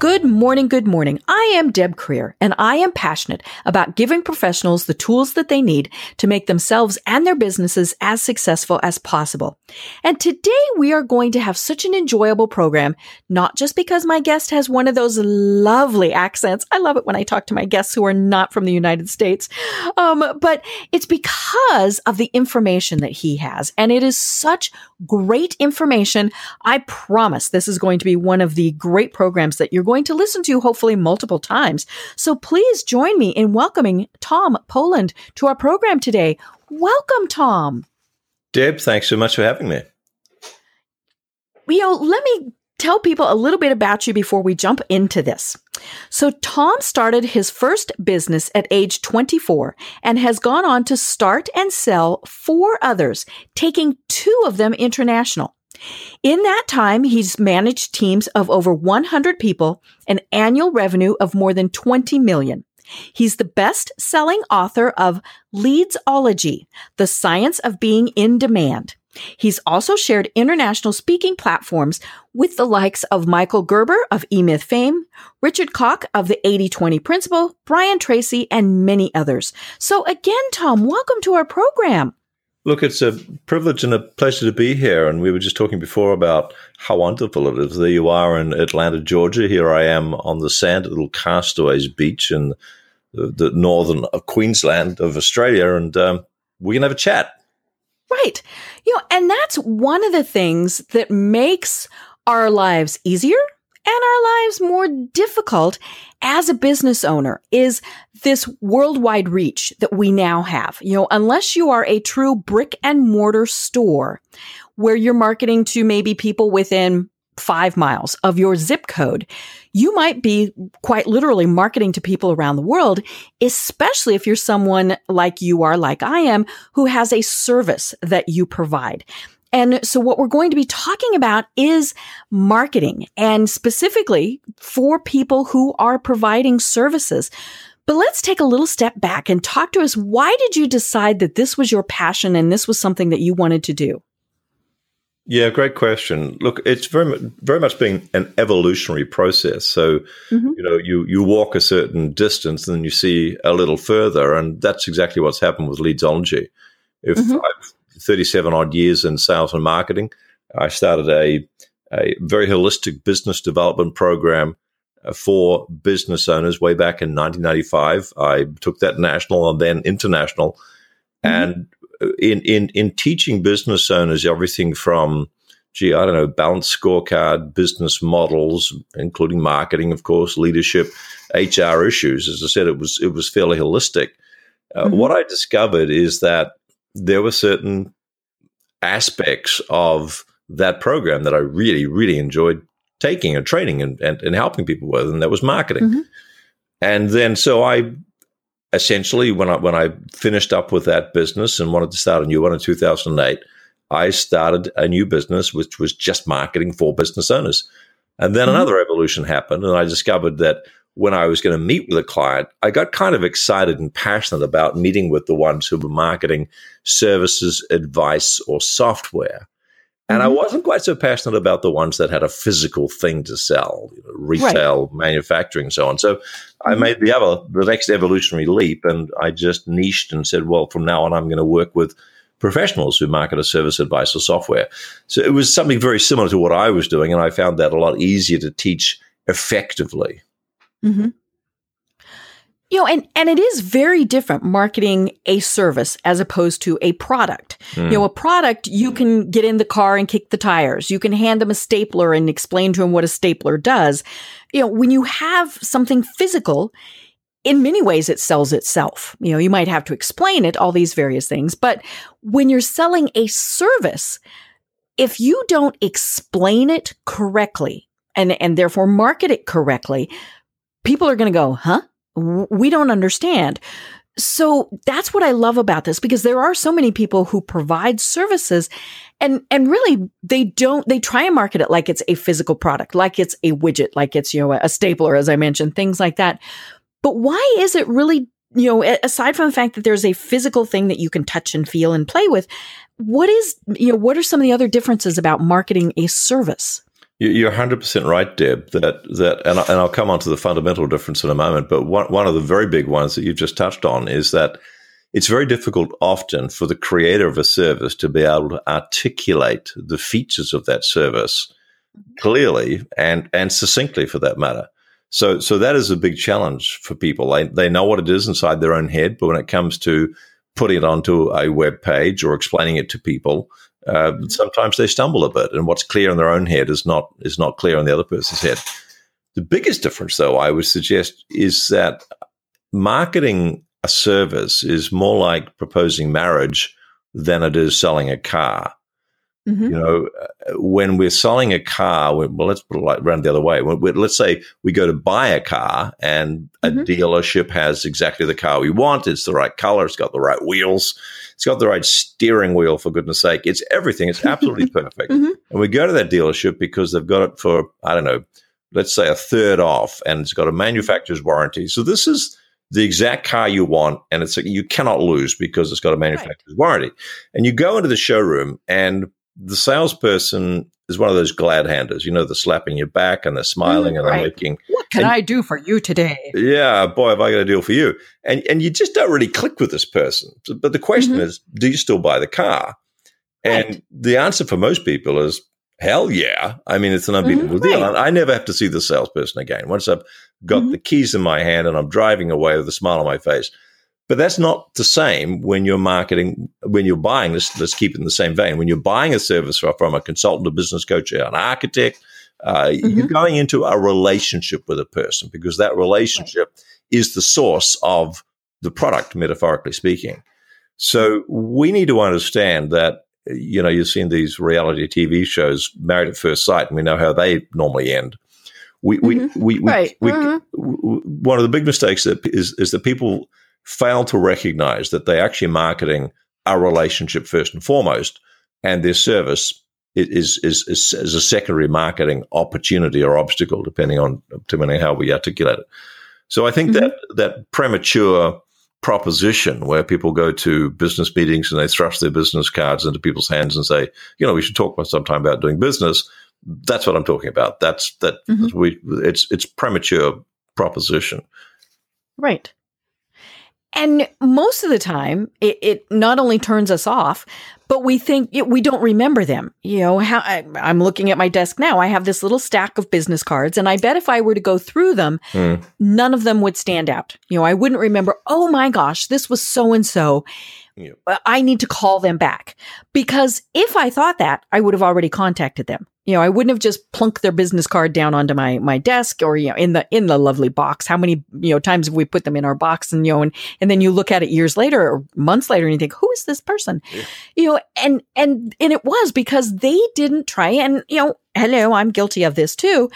Good morning, good morning. I am Deb Krier, and I am passionate about giving professionals the tools that they need to make themselves and their businesses as successful as possible. And today we are going to have such an enjoyable program, not just because my guest has one of those lovely accents. I love it when I talk to my guests who are not from the United States. Um, but it's because of the information that he has. And it is such great information. I promise this is going to be one of the great programs that you're going going to listen to you hopefully multiple times. So please join me in welcoming Tom Poland to our program today. Welcome, Tom. Deb, thanks so much for having me. You know, let me tell people a little bit about you before we jump into this. So Tom started his first business at age 24 and has gone on to start and sell four others, taking two of them international. In that time, he's managed teams of over 100 people, an annual revenue of more than 20 million. He's the best selling author of Leadsology, The Science of Being in Demand. He's also shared international speaking platforms with the likes of Michael Gerber of eMyth fame, Richard Koch of the 80-20 Principle, Brian Tracy, and many others. So again, Tom, welcome to our program. Look, it's a privilege and a pleasure to be here. And we were just talking before about how wonderful it is. There you are in Atlanta, Georgia. Here I am on the sand at little Castaways Beach in the, the northern of Queensland of Australia. And um, we can have a chat. Right. You know, and that's one of the things that makes our lives easier and our lives more difficult as a business owner is this worldwide reach that we now have. You know, unless you are a true brick and mortar store where you're marketing to maybe people within five miles of your zip code, you might be quite literally marketing to people around the world, especially if you're someone like you are, like I am, who has a service that you provide. And so what we're going to be talking about is marketing and specifically for people who are providing services. But let's take a little step back and talk to us. Why did you decide that this was your passion and this was something that you wanted to do? Yeah, great question. Look, it's very very much been an evolutionary process. So, mm-hmm. you know, you you walk a certain distance and then you see a little further, and that's exactly what's happened with Leadsology. If mm-hmm. I've 37 odd years in sales and marketing. I started a, a very holistic business development program uh, for business owners way back in 1995. I took that national and then international. Mm-hmm. And uh, in, in, in teaching business owners everything from, gee, I don't know, balanced scorecard, business models, including marketing, of course, leadership, HR issues. As I said, it was, it was fairly holistic. Uh, mm-hmm. What I discovered is that there were certain aspects of that program that I really, really enjoyed taking and training and, and, and helping people with, and that was marketing. Mm-hmm. And then so I essentially when I when I finished up with that business and wanted to start a new one in 2008, I started a new business which was just marketing for business owners. And then mm-hmm. another evolution happened, and I discovered that when I was going to meet with a client, I got kind of excited and passionate about meeting with the ones who were marketing services, advice, or software. And mm-hmm. I wasn't quite so passionate about the ones that had a physical thing to sell, you know, retail, right. manufacturing, so on. So mm-hmm. I made the other, the next evolutionary leap, and I just niched and said, well, from now on, I'm going to work with professionals who market a service, advice, or software. So it was something very similar to what I was doing, and I found that a lot easier to teach effectively. Mm-hmm. You know, and, and it is very different marketing a service as opposed to a product. Mm. You know, a product, you can get in the car and kick the tires. You can hand them a stapler and explain to them what a stapler does. You know, when you have something physical, in many ways it sells itself. You know, you might have to explain it, all these various things. But when you're selling a service, if you don't explain it correctly and, and therefore market it correctly, people are going to go, huh? We don't understand. so that's what I love about this because there are so many people who provide services and and really they don't they try and market it like it's a physical product, like it's a widget, like it's you know a stapler as I mentioned, things like that. But why is it really you know aside from the fact that there's a physical thing that you can touch and feel and play with, what is you know what are some of the other differences about marketing a service? You're 100% right, Deb, that, that and, and I'll come on to the fundamental difference in a moment, but one, one of the very big ones that you've just touched on is that it's very difficult often for the creator of a service to be able to articulate the features of that service clearly and, and succinctly for that matter. So, so that is a big challenge for people. They, they know what it is inside their own head, but when it comes to putting it onto a web page or explaining it to people, uh, sometimes they stumble a bit, and what's clear in their own head is not is not clear in the other person's head. The biggest difference, though, I would suggest, is that marketing a service is more like proposing marriage than it is selling a car. Mm-hmm. You know, when we're selling a car, well, let's put it like around the other way. let's say we go to buy a car and a mm-hmm. dealership has exactly the car we want. It's the right color. It's got the right wheels. It's got the right steering wheel, for goodness sake. It's everything. It's absolutely perfect. Mm-hmm. And we go to that dealership because they've got it for, I don't know, let's say a third off and it's got a manufacturer's warranty. So this is the exact car you want and it's you cannot lose because it's got a manufacturer's right. warranty. And you go into the showroom and the salesperson is one of those glad handers, you know, they're slapping your back and they're smiling mm, and right. they're making. What can and, I do for you today? Yeah, boy, have I got a deal for you. And and you just don't really click with this person. But the question mm-hmm. is, do you still buy the car? Right. And the answer for most people is hell yeah. I mean, it's an unbeatable mm-hmm, deal. Right. I never have to see the salesperson again. Once I've got mm-hmm. the keys in my hand and I'm driving away with a smile on my face, but that's not the same when you're marketing, when you're buying this. Let's keep it in the same vein. When you're buying a service from a consultant, a business coach, an architect, uh, mm-hmm. you're going into a relationship with a person because that relationship right. is the source of the product, metaphorically speaking. So we need to understand that, you know, you've seen these reality TV shows, Married at First Sight, and we know how they normally end. We, mm-hmm. we, we, right. we, mm-hmm. we, one of the big mistakes that is, is that people fail to recognize that they're actually marketing a relationship first and foremost, and their service is, is, is, is a secondary marketing opportunity or obstacle, depending on depending on how we articulate it. So I think mm-hmm. that that premature proposition where people go to business meetings and they thrust their business cards into people's hands and say, you know, we should talk sometime about doing business. That's what I'm talking about. That's that mm-hmm. we it's it's premature proposition. Right. And most of the time, it, it, not only turns us off, but we think it, we don't remember them. You know, how, I, am looking at my desk now. I have this little stack of business cards, and I bet if I were to go through them, mm. none of them would stand out. You know, I wouldn't remember, oh my gosh, this was so and so. I need to call them back because if I thought that, I would have already contacted them. You know, I wouldn't have just plunked their business card down onto my my desk or you know in the in the lovely box. How many you know times have we put them in our box and you know and and then you look at it years later or months later and you think who is this person? Yeah. You know, and and and it was because they didn't try and you know, hello, I'm guilty of this too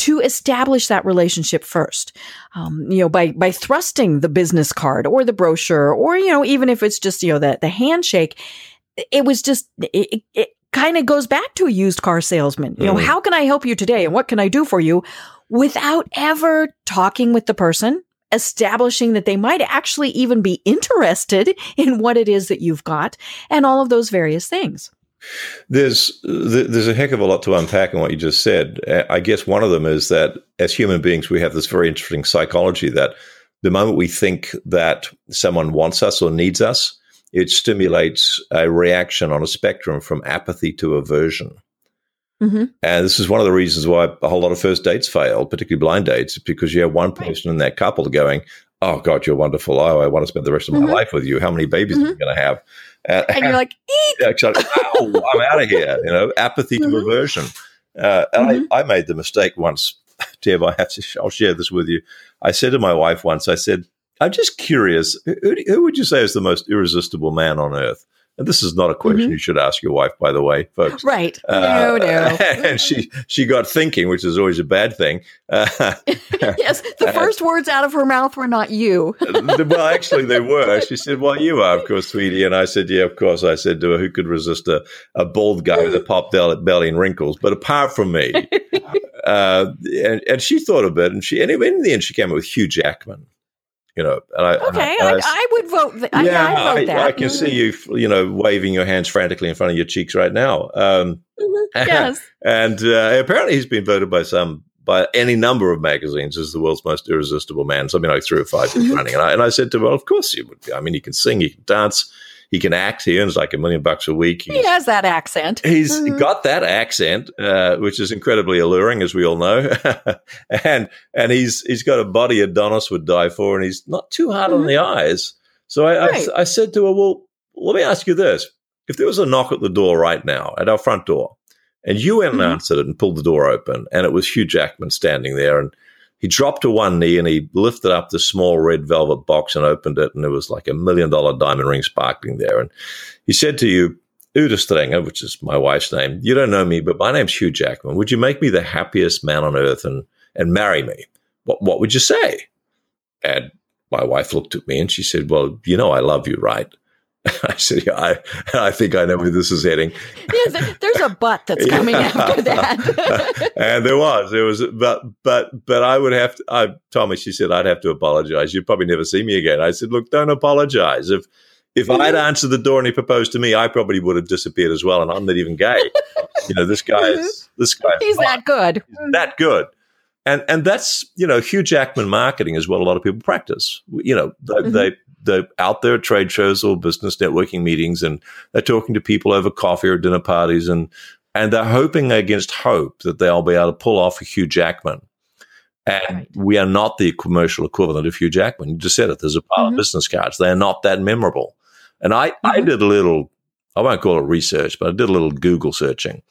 to establish that relationship first. Um, you know, by by thrusting the business card or the brochure, or you know, even if it's just you know the the handshake, it was just it, it kind of goes back to a used car salesman. You know, mm-hmm. how can I help you today, and what can I do for you, without ever talking with the person. Establishing that they might actually even be interested in what it is that you've got and all of those various things. There's there's a heck of a lot to unpack in what you just said. I guess one of them is that as human beings, we have this very interesting psychology that the moment we think that someone wants us or needs us, it stimulates a reaction on a spectrum from apathy to aversion. Mm-hmm. And this is one of the reasons why a whole lot of first dates fail, particularly blind dates, because you have one person in that couple going, "Oh God, you're wonderful. Oh, I want to spend the rest of my mm-hmm. life with you. How many babies mm-hmm. are you going to have?" Uh, and you're like, yeah, oh, I'm out of here. You know, apathy to mm-hmm. aversion. Uh, and I, mm-hmm. I made the mistake once, Deb. I have to. I'll share this with you. I said to my wife once. I said, "I'm just curious. Who, who would you say is the most irresistible man on earth?" And this is not a question mm-hmm. you should ask your wife, by the way, folks. Right? Uh, no, no. And she she got thinking, which is always a bad thing. Uh, yes, the first words out of her mouth were not you. well, actually, they were. She said, "Well, you are, of course, sweetie." And I said, "Yeah, of course." I said to her, "Who could resist a, a bald guy with a pop belly and wrinkles?" But apart from me, uh, and, and she thought a bit, and she and in the end, she came up with Hugh Jackman you know. And I, okay, and I, I, I, would vote. Th- yeah, I, vote that. I, can see you, you know, waving your hands frantically in front of your cheeks right now. Um, mm-hmm. Yes, and uh, apparently he's been voted by some by any number of magazines as the world's most irresistible man, something like three or five years mm-hmm. running. And I, and I said to him, well, of course you would. Be. I mean, he can sing, he can dance, he can act. He earns like a million bucks a week. He's, he has that accent. He's mm-hmm. got that accent, uh, which is incredibly alluring, as we all know. and and he's he's got a body Adonis would die for, and he's not too hard mm-hmm. on the eyes. So I, right. I, I said to her, well, let me ask you this: if there was a knock at the door right now, at our front door, and you went and mm-hmm. answered it and pulled the door open, and it was Hugh Jackman standing there, and he dropped to one knee and he lifted up the small red velvet box and opened it, and there was like a million dollar diamond ring sparkling there. And he said to you, Uda Stringer, which is my wife's name, you don't know me, but my name's Hugh Jackman. Would you make me the happiest man on earth and, and marry me? What, what would you say? And my wife looked at me and she said, Well, you know, I love you, right? I said, yeah, I, I think I know where this is heading. yes, there's a butt that's coming yeah. after that. and there was, there was, but, but, but I would have to, I told me, she said, I'd have to apologize. You'd probably never see me again. I said, look, don't apologize. If, if I'd answered the door and he proposed to me, I probably would have disappeared as well. And I'm not even gay. you know, this guy is, this guy, he's that good. He's that good. And, and that's, you know, Hugh Jackman marketing is what a lot of people practice. You know, they, mm-hmm. they they're out there at trade shows or business networking meetings and they're talking to people over coffee or dinner parties and and they're hoping against hope that they'll be able to pull off a Hugh Jackman. And right. we are not the commercial equivalent of Hugh Jackman. You just said it. There's a pile mm-hmm. of business cards. They're not that memorable. And I, mm-hmm. I did a little, I won't call it research, but I did a little Google searching.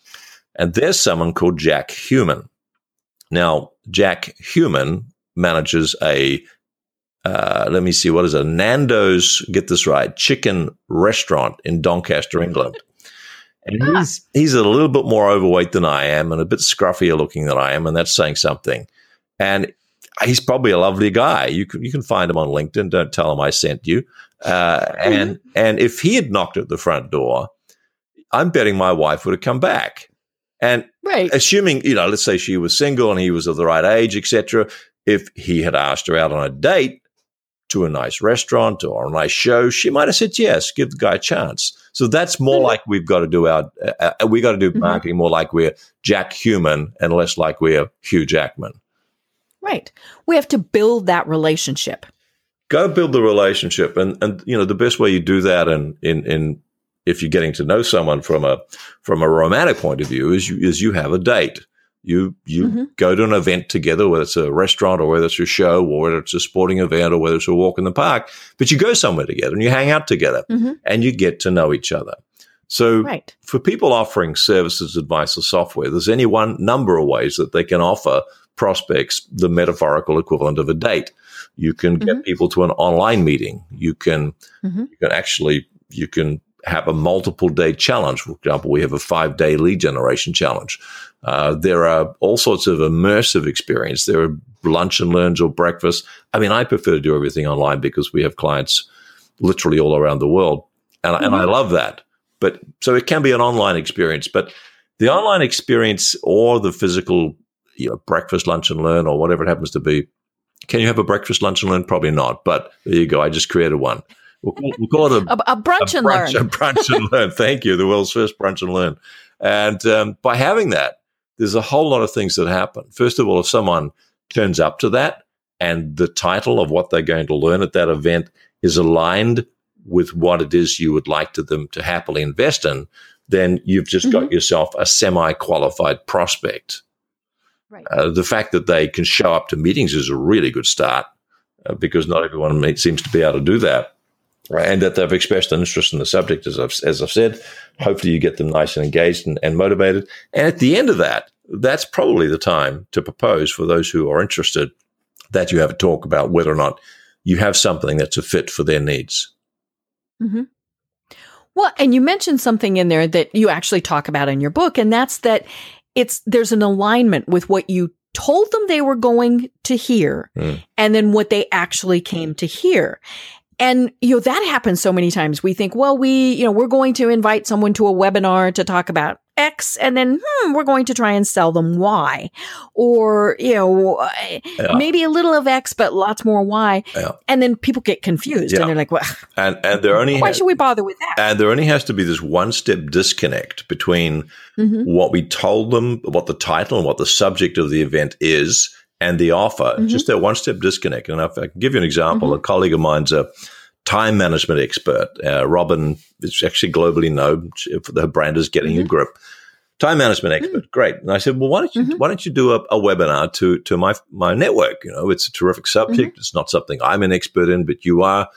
And there's someone called Jack Human. Now, Jack Human manages a uh, let me see, what is it? Nando's, get this right, chicken restaurant in Doncaster, England. And ah. he's, he's a little bit more overweight than I am and a bit scruffier looking than I am, and that's saying something. And he's probably a lovely guy. You can you can find him on LinkedIn. Don't tell him I sent you. Uh, and mm-hmm. and if he had knocked at the front door, I'm betting my wife would have come back. And right. assuming you know, let's say she was single and he was of the right age, etc. If he had asked her out on a date, to a nice restaurant or a nice show, she might have said yes, give the guy a chance. So that's more mm-hmm. like we've got to do our, uh, uh we got to do mm-hmm. marketing more like we're Jack Human and less like we're Hugh Jackman. Right. We have to build that relationship. Go build the relationship. And, and, you know, the best way you do that in, in, in, if you're getting to know someone from a, from a romantic point of view is you, is you have a date. You you mm-hmm. go to an event together, whether it's a restaurant or whether it's a show or whether it's a sporting event or whether it's a walk in the park, but you go somewhere together and you hang out together mm-hmm. and you get to know each other. So right. for people offering services, advice, or software, there's any one number of ways that they can offer prospects the metaphorical equivalent of a date. You can get mm-hmm. people to an online meeting. You can mm-hmm. you can actually you can have a multiple day challenge. For example, we have a five day lead generation challenge. Uh, there are all sorts of immersive experience. There are lunch and learns or breakfast. I mean, I prefer to do everything online because we have clients literally all around the world, and, mm-hmm. and I mm-hmm. love that. But so it can be an online experience, but the online experience or the physical, you know, breakfast, lunch and learn or whatever it happens to be. Can you have a breakfast, lunch and learn? Probably not, but there you go. I just created one. We'll call, we'll call it a, a, a, brunch a, and brunch, learn. A brunch and learn. Thank you. The world's first brunch and learn. And um, by having that, there's a whole lot of things that happen. First of all, if someone turns up to that and the title of what they're going to learn at that event is aligned with what it is you would like to them to happily invest in, then you've just mm-hmm. got yourself a semi-qualified prospect. Right. Uh, the fact that they can show up to meetings is a really good start uh, because not everyone seems to be able to do that? And that they've expressed an interest in the subject, as I've, as I've said. Hopefully, you get them nice and engaged and, and motivated. And at the end of that, that's probably the time to propose for those who are interested that you have a talk about whether or not you have something that's a fit for their needs. Mm-hmm. Well, and you mentioned something in there that you actually talk about in your book, and that's that it's there's an alignment with what you told them they were going to hear mm. and then what they actually came to hear. And, you know, that happens so many times. We think, well, we, you know, we're going to invite someone to a webinar to talk about X and then hmm, we're going to try and sell them Y. Or, you know, yeah. maybe a little of X, but lots more Y. Yeah. And then people get confused yeah. and they're like, well, and, and there only, why should we bother with that? And there only has to be this one step disconnect between mm-hmm. what we told them, what the title and what the subject of the event is and the offer. Mm-hmm. Just that one step disconnect. And if I can give you an example, mm-hmm. a colleague of mine's a, time management expert. Uh, Robin is actually globally known. Her brand is getting mm-hmm. a grip. Time management mm. expert, great. And I said, well, why don't you mm-hmm. why don't you do a, a, webinar to to my my network? You know, it's a terrific subject. Mm-hmm. It's not something I'm an expert in, but you are.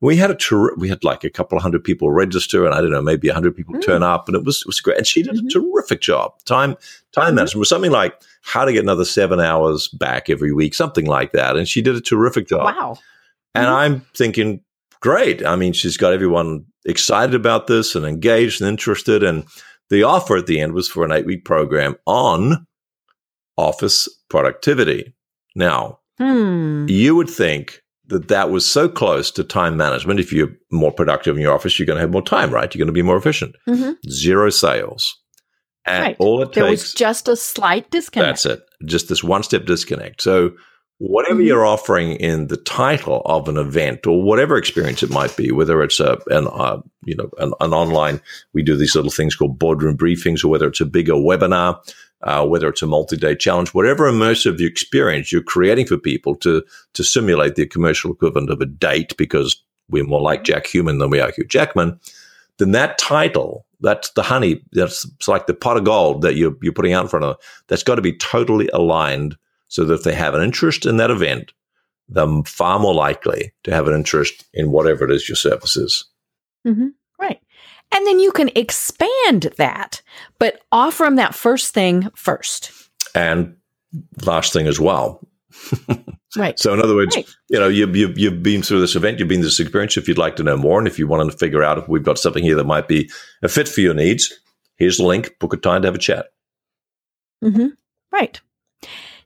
We had a ter- we had like a couple of hundred people register, and I don't know, maybe a hundred people turn mm. up, and it was it was great. And she did a mm-hmm. terrific job. Time time management was something like how to get another seven hours back every week, something like that. And she did a terrific job. Wow. And I'm thinking, great. I mean, she's got everyone excited about this and engaged and interested. And the offer at the end was for an eight week program on office productivity. Now, hmm. you would think that that was so close to time management. If you're more productive in your office, you're going to have more time, right? You're going to be more efficient. Mm-hmm. Zero sales. And right. all it there takes. was just a slight disconnect. That's it. Just this one step disconnect. So whatever mm-hmm. you're offering in the title of an event or whatever experience it might be, whether it's a an uh, you know an, an, online, we do these little things called boardroom briefings, or whether it's a bigger webinar, uh, whether it's a multi-day challenge, whatever immersive experience you're creating for people to to simulate the commercial equivalent of a date, because we're more like Jack Human than we are Hugh Jackman. Then that title, that's the honey, that's like the pot of gold that you're, you're putting out in front of them. That's got to be totally aligned so that if they have an interest in that event, they're far more likely to have an interest in whatever it is your service is. Mm-hmm. Right. And then you can expand that, but offer them that first thing first. And last thing as well. right. So, in other words, right. you know, you, you, you've been through this event, you've been through this experience. If you'd like to know more, and if you want to figure out if we've got something here that might be a fit for your needs, here's the link. Book a time to have a chat. Mm-hmm. Right.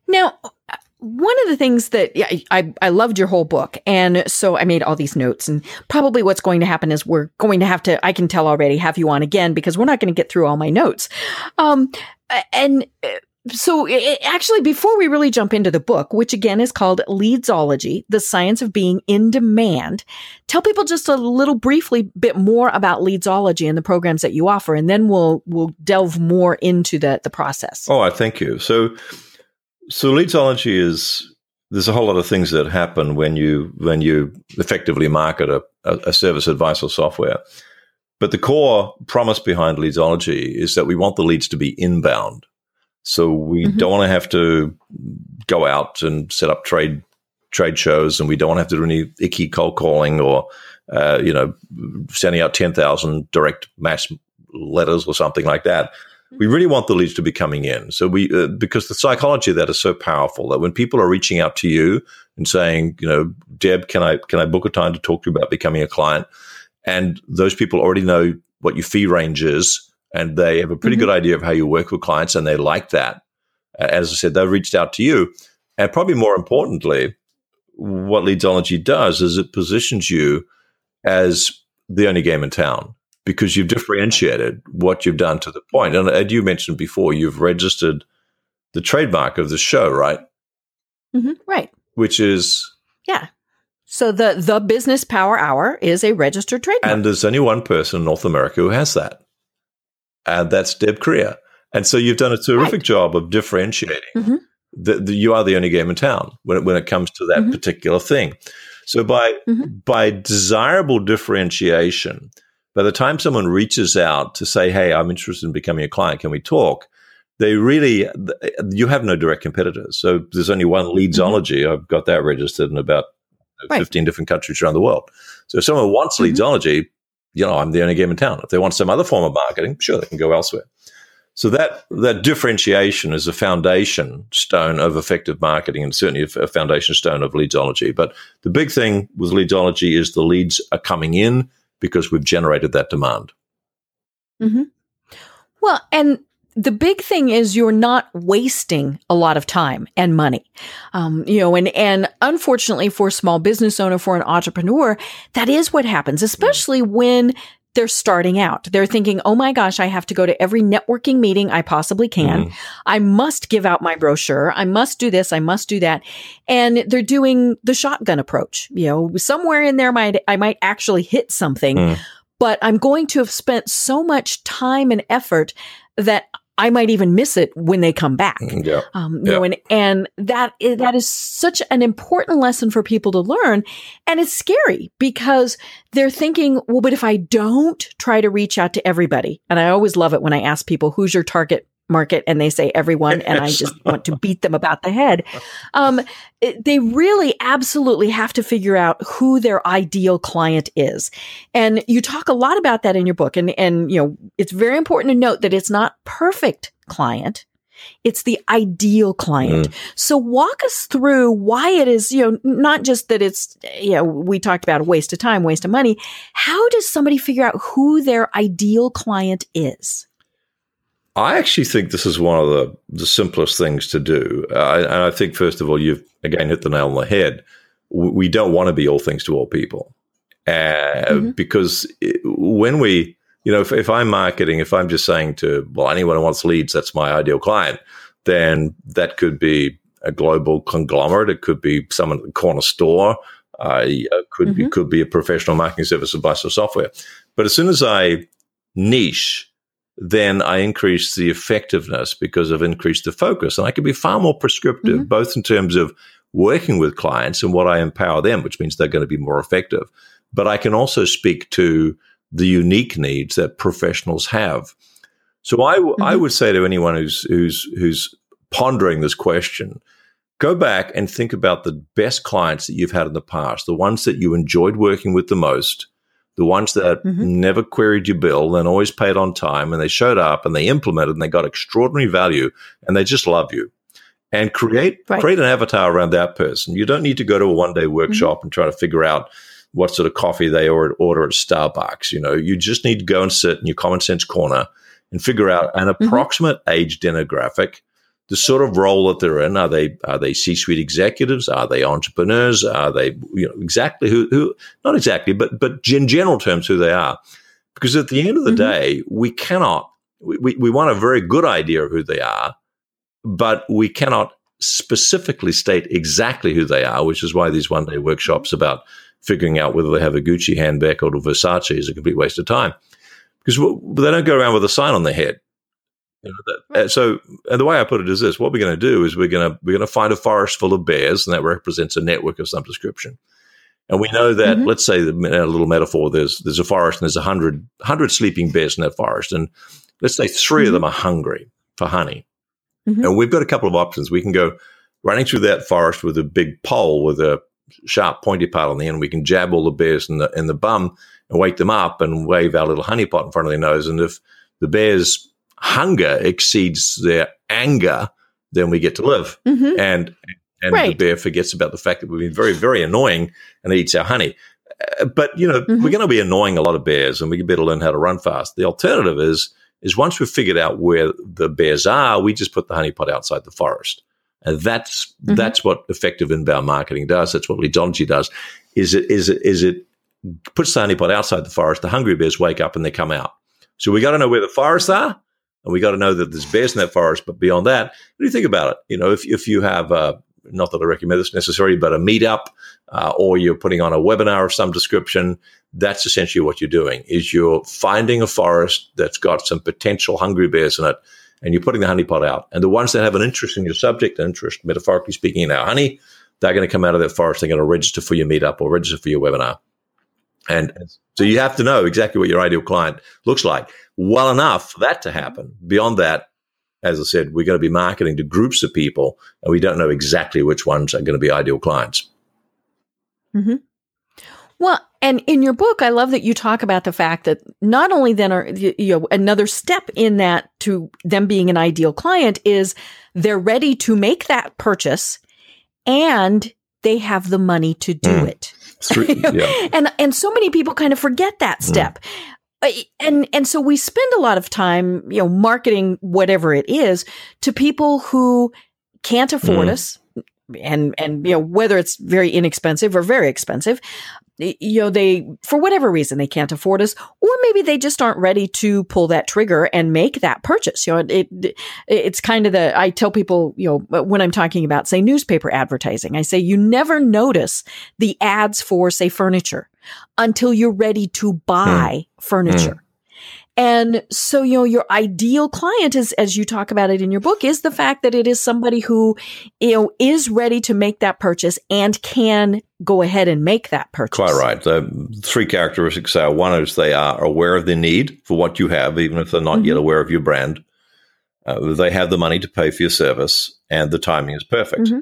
Now, one of the things that yeah, I, I loved your whole book. And so I made all these notes. And probably what's going to happen is we're going to have to, I can tell already, have you on again because we're not going to get through all my notes. Um, and uh, so it, actually, before we really jump into the book, which again is called Leadsology, the science of being in demand, tell people just a little briefly bit more about Leadsology and the programs that you offer. And then we'll, we'll delve more into the, the process. Oh, I thank you. So, so leadsology is there's a whole lot of things that happen when you when you effectively market a, a, service advice or software. But the core promise behind leadsology is that we want the leads to be inbound. So we mm-hmm. don't want to have to go out and set up trade trade shows, and we don't want to have to do any icky cold calling or uh, you know sending out ten thousand direct mass letters or something like that we really want the leads to be coming in. So we, uh, because the psychology of that is so powerful that when people are reaching out to you and saying, you know, Deb, can I, can I book a time to talk to you about becoming a client? And those people already know what your fee range is and they have a pretty mm-hmm. good idea of how you work with clients and they like that. As I said, they've reached out to you. And probably more importantly, what Leadsology does is it positions you as the only game in town because you've differentiated what you've done to the point. And as you mentioned before, you've registered the trademark of the show, right? Mm-hmm, right. Which is yeah. So the the Business Power Hour is a registered trademark, and there's only one person in North America who has that, and that's Deb Krier. And so you've done a terrific right. job of differentiating. Mm-hmm. you are the only game in town when it, when it comes to that mm-hmm. particular thing. So by mm-hmm. by desirable differentiation, by the time someone reaches out to say, "Hey, I'm interested in becoming a client. Can we talk?" They really, you have no direct competitors. So there's only one Leadsology. Mm-hmm. I've got that registered in about right. 15 different countries around the world. So if someone wants mm-hmm. Leadsology, you know, I'm the only game in town. If they want some other form of marketing, sure, they can go elsewhere. So that that differentiation is a foundation stone of effective marketing, and certainly a foundation stone of leadsology. But the big thing with leadsology is the leads are coming in because we've generated that demand. Mm-hmm. Well, and the big thing is you're not wasting a lot of time and money. Um, you know, and, and unfortunately for a small business owner, for an entrepreneur, that is what happens, especially when they're starting out. They're thinking, oh my gosh, I have to go to every networking meeting I possibly can. Mm. I must give out my brochure. I must do this. I must do that. And they're doing the shotgun approach. You know, somewhere in there might, I might actually hit something, mm. but I'm going to have spent so much time and effort that I might even miss it when they come back. Mm, yeah. Um, you yeah. know, and, and that, is, that is such an important lesson for people to learn. And it's scary because they're thinking, well, but if I don't try to reach out to everybody, and I always love it when I ask people, who's your target market and they say everyone and i just want to beat them about the head um, they really absolutely have to figure out who their ideal client is and you talk a lot about that in your book and and you know it's very important to note that it's not perfect client it's the ideal client. Mm. So walk us through why it is, you know, not just that it's, you know, we talked about a waste of time, waste of money. How does somebody figure out who their ideal client is? I actually think this is one of the, the simplest things to do. Uh, and I think, first of all, you've again hit the nail on the head. We don't want to be all things to all people. Uh, mm-hmm. Because it, when we, you know, if, if, I'm marketing, if I'm just saying to, well, anyone who wants leads, that's my ideal client, then that could be a global conglomerate. It could be someone at the corner store. Uh, could mm-hmm. be could be a professional marketing service or buy software. But as soon as I niche then I increase the effectiveness because I've increased the focus. And I can be far more prescriptive, mm-hmm. both in terms of working with clients and what I empower them, which means they're going to be more effective. But I can also speak to the unique needs that professionals have. So I, w- mm-hmm. I would say to anyone who's, who's, who's pondering this question, go back and think about the best clients that you've had in the past, the ones that you enjoyed working with the most the ones that mm-hmm. never queried your bill and always paid on time and they showed up and they implemented and they got extraordinary value and they just love you and create right. create an avatar around that person you don't need to go to a one day workshop mm-hmm. and try to figure out what sort of coffee they order, order at starbucks you know you just need to go and sit in your common sense corner and figure out an mm-hmm. approximate mm-hmm. age demographic the sort of role that they're in. Are they are they C suite executives? Are they entrepreneurs? Are they you know exactly who who not exactly, but but in general terms who they are? Because at the end of the mm-hmm. day, we cannot we, we want a very good idea of who they are, but we cannot specifically state exactly who they are, which is why these one day workshops about figuring out whether they have a Gucci handbag or a Versace is a complete waste of time. Because they don't go around with a sign on their head. You know, that, uh, so, and the way I put it is this: what we're going to do is we're going to we're going to find a forest full of bears, and that represents a network of some description. And we know that, mm-hmm. let's say, the, a little metaphor: there's there's a forest, and there's a hundred hundred sleeping bears in that forest, and let's say 3 mm-hmm. of them are hungry for honey, mm-hmm. and we've got a couple of options. We can go running through that forest with a big pole with a sharp pointy part on the end. We can jab all the bears in the in the bum and wake them up, and wave our little honey pot in front of their nose. And if the bears hunger exceeds their anger, then we get to live. Mm-hmm. And and right. the bear forgets about the fact that we've been very, very annoying and eats our honey. Uh, but you know, mm-hmm. we're going to be annoying a lot of bears, and we better learn how to run fast. The alternative is is once we've figured out where the bears are, we just put the honeypot outside the forest. And that's mm-hmm. that's what effective inbound marketing does. That's what leadsology does. Is it is it is it puts the honeypot outside the forest. The hungry bears wake up and they come out. So we got to know where the forests are, and we got to know that there's bears in that forest. But beyond that, what do you think about it? You know, if, if you have, uh, not that I recommend this necessarily, but a meetup uh, or you're putting on a webinar of some description, that's essentially what you're doing is you're finding a forest that's got some potential hungry bears in it and you're putting the honeypot out. And the ones that have an interest in your subject, an interest, metaphorically speaking, in our honey, they're going to come out of that forest. They're going to register for your meetup or register for your webinar. And so you have to know exactly what your ideal client looks like well enough for that to happen. Beyond that, as I said, we're going to be marketing to groups of people and we don't know exactly which ones are going to be ideal clients. Mm-hmm. Well, and in your book, I love that you talk about the fact that not only then are, you know, another step in that to them being an ideal client is they're ready to make that purchase and they have the money to do mm. it. Yeah. and and so many people kind of forget that mm. step. Mm. and and so we spend a lot of time, you know, marketing whatever it is to people who can't afford mm. us and and you know whether it's very inexpensive or very expensive you know they for whatever reason they can't afford us or maybe they just aren't ready to pull that trigger and make that purchase you know it, it it's kind of the i tell people you know when i'm talking about say newspaper advertising i say you never notice the ads for say furniture until you're ready to buy mm. furniture mm. And so, you know, your ideal client is, as you talk about it in your book, is the fact that it is somebody who, you know, is ready to make that purchase and can go ahead and make that purchase. Quite right. The three characteristics are one is they are aware of the need for what you have, even if they're not mm-hmm. yet aware of your brand. Uh, they have the money to pay for your service, and the timing is perfect. Mm-hmm.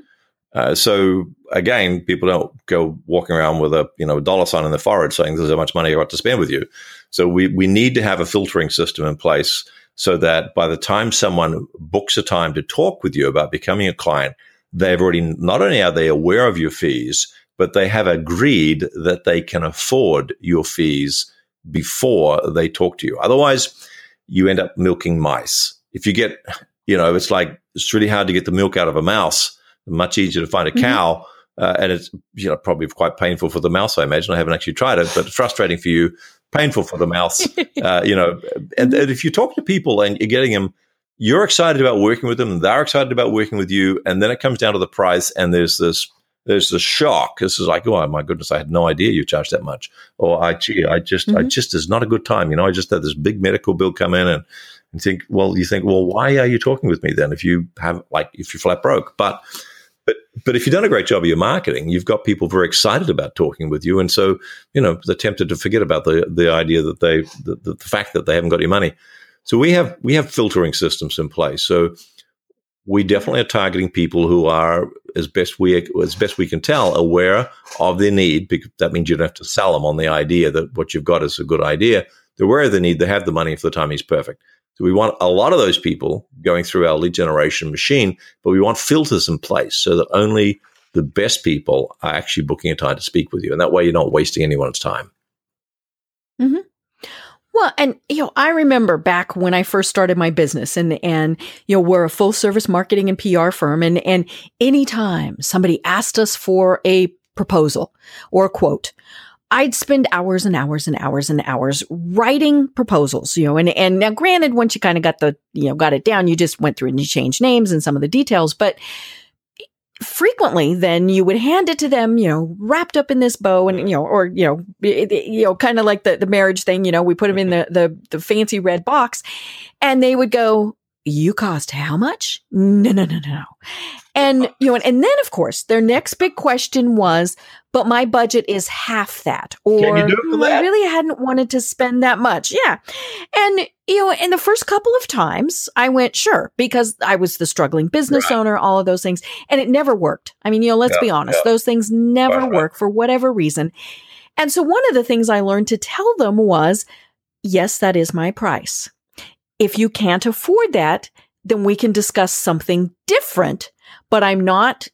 Uh, so again, people don't go walking around with a you know a dollar sign in their forehead saying there's how much money I got to spend with you. So we we need to have a filtering system in place so that by the time someone books a time to talk with you about becoming a client, they've already not only are they aware of your fees, but they have agreed that they can afford your fees before they talk to you. Otherwise, you end up milking mice. If you get, you know, it's like it's really hard to get the milk out of a mouse much easier to find a mm-hmm. cow. Uh, and it's you know probably quite painful for the mouse. I imagine I haven't actually tried it, but frustrating for you, painful for the mouse. Uh, you know, and, and, if you talk to people and you're getting them, you're excited about working with them, they're excited about working with you, and then it comes down to the price, and there's this there's the shock. This is like, oh my goodness, I had no idea you charged that much, or I gee, I just mm-hmm. I just is not a good time. You know, I just had this big medical bill come in and. And think, well, you think, well, why are you talking with me then? If you have, like, if you're flat broke, but but but if you've done a great job of your marketing, you've got people very excited about talking with you, and so you know they're tempted to forget about the the idea that they the, the fact that they haven't got your money. So we have we have filtering systems in place. So we definitely are targeting people who are as best we as best we can tell aware of their need. Because that means you don't have to sell them on the idea that what you've got is a good idea. They're aware of the need. They have the money if the timing is perfect. So we want a lot of those people going through our lead generation machine, but we want filters in place so that only the best people are actually booking a time to speak with you. And that way you're not wasting anyone's time. Mm-hmm. Well, and you know, I remember back when I first started my business and and you know, we're a full service marketing and PR firm and and anytime somebody asked us for a proposal or a quote, I'd spend hours and hours and hours and hours writing proposals, you know, and, and now granted, once you kind of got the, you know, got it down, you just went through and you changed names and some of the details, but frequently then you would hand it to them, you know, wrapped up in this bow and, you know, or, you know, you know, kind of like the, the marriage thing, you know, we put them in mm-hmm. the, the, the fancy red box and they would go, you cost how much? No, no, no, no. And, you know, and then of course their next big question was, but my budget is half that. Or I really hadn't wanted to spend that much. Yeah. And, you know, in the first couple of times I went, sure, because I was the struggling business right. owner, all of those things. And it never worked. I mean, you know, let's yeah, be honest, yeah. those things never right, work for whatever reason. And so one of the things I learned to tell them was, yes, that is my price. If you can't afford that, then we can discuss something different, but I'm not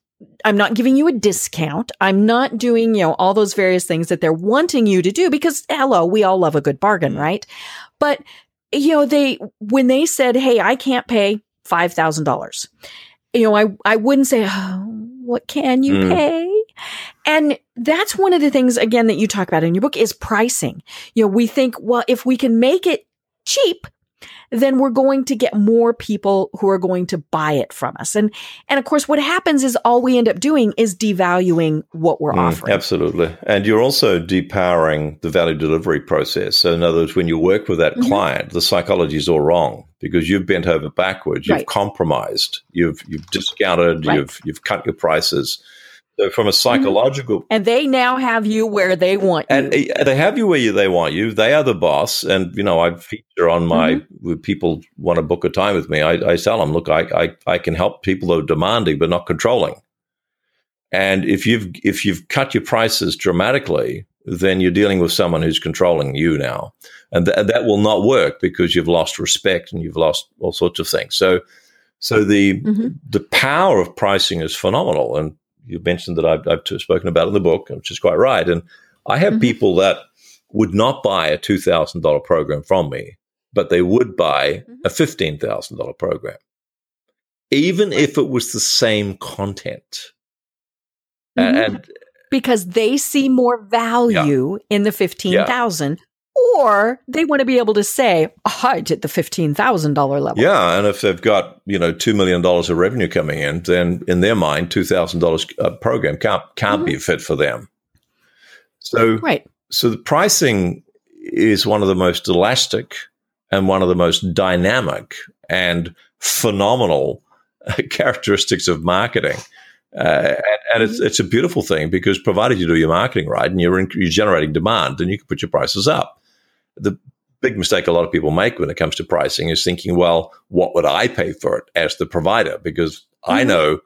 I'm not giving you a discount. I'm not doing, you know, all those various things that they're wanting you to do because hello, we all love a good bargain, right? But, you know, they, when they said, Hey, I can't pay $5,000, you know, I, I wouldn't say, oh, what can you mm. pay? And that's one of the things, again, that you talk about in your book is pricing. You know, we think, well, if we can make it cheap, then we're going to get more people who are going to buy it from us. And, and of course, what happens is all we end up doing is devaluing what we're mm, offering. Absolutely. And you're also depowering the value delivery process. So in other words, when you work with that mm-hmm. client, the psychology is all wrong because you've bent over backwards, you've right. compromised, you've, you've discounted, right. you've, you've cut your prices from a mm-hmm. psychological, and they now have you where they want you, and uh, they have you where you, they want you. They are the boss, and you know I feature on my mm-hmm. people want to book a time with me. I, I tell them, look, I, I I can help people who are demanding but not controlling. And if you've if you've cut your prices dramatically, then you're dealing with someone who's controlling you now, and th- that will not work because you've lost respect and you've lost all sorts of things. So, so the mm-hmm. the power of pricing is phenomenal, and you mentioned that I've, I've, spoken about in the book, which is quite right. And I have mm-hmm. people that would not buy a $2,000 program from me, but they would buy a $15,000 program, even if it was the same content. Mhm. And because they see more value in the 15,000 or they want to be able to say, oh, I did the $15,000 level. yeah, and if they've got you know two million dollars of revenue coming in, then in their mind, two thousand dollars a program can't can't be a fit for them. So Right. so the pricing is one of the most elastic and one of the most dynamic and phenomenal uh, characteristics of marketing. Uh, and, and it's, mm-hmm. it's a beautiful thing because provided you do your marketing right and you're, in, you're generating demand, then you can put your prices up. The big mistake a lot of people make when it comes to pricing is thinking, well, what would I pay for it as the provider? Because I Mhm. know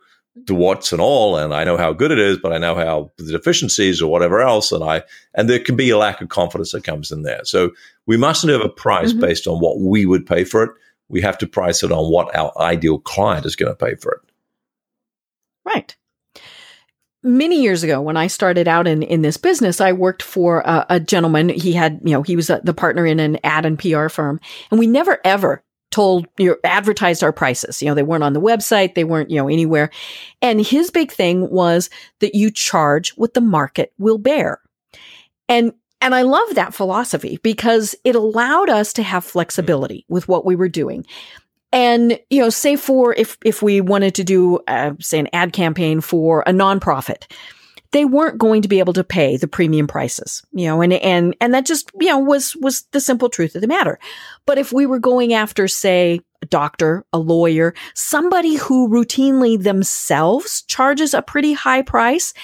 the what's and all, and I know how good it is, but I know how the deficiencies or whatever else, and I and there can be a lack of confidence that comes in there. So we mustn't have a price Mhm. based on what we would pay for it. We have to price it on what our ideal client is going to pay for it. Right. Many years ago, when I started out in, in this business, I worked for a, a gentleman. He had, you know, he was a, the partner in an ad and PR firm, and we never ever told you know, advertised our prices. You know, they weren't on the website, they weren't, you know, anywhere. And his big thing was that you charge what the market will bear. And and I love that philosophy because it allowed us to have flexibility with what we were doing. And, you know, say for if, if we wanted to do, uh, say an ad campaign for a nonprofit, they weren't going to be able to pay the premium prices, you know, and, and, and that just, you know, was, was the simple truth of the matter. But if we were going after, say, a doctor, a lawyer, somebody who routinely themselves charges a pretty high price,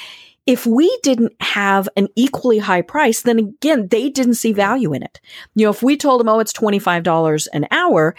if we didn't have an equally high price, then again, they didn't see value in it. You know, if we told them, oh, it's $25 an hour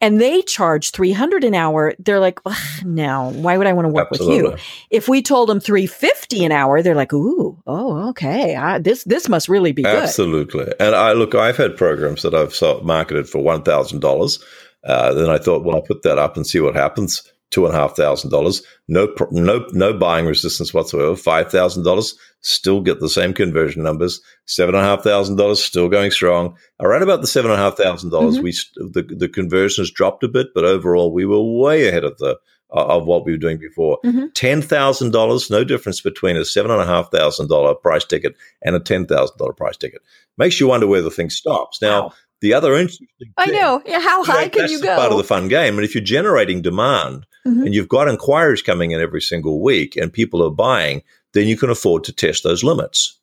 and they charge 300 an hour, they're like, "Ugh, no, why would I want to work with you? If we told them 350 an hour, they're like, ooh, oh, okay. I, this, this must really be good. Absolutely. And I look, I've had programs that I've marketed for one thousand dollars. Uh, then I thought, well, I'll put that up and see what happens. Two and a half thousand dollars, no, no, no buying resistance whatsoever. Five thousand dollars, still get the same conversion numbers. Seven and a half thousand dollars, still going strong. Around about the seven and a half thousand dollars, we the the conversion has dropped a bit, but overall, we were way ahead of the uh, of what we were doing before. Mhm. Ten thousand dollars, no difference between a seven and a half thousand dollar price ticket and a ten thousand dollar price ticket. Makes you wonder where the thing stops. Now, Wow. the other interesting, I thing- know. Yeah, how high can you go? Part of the fun game, and if you're generating demand Mhm. and you've got inquiries coming in every single week, and people are buying, then you can afford to test those limits.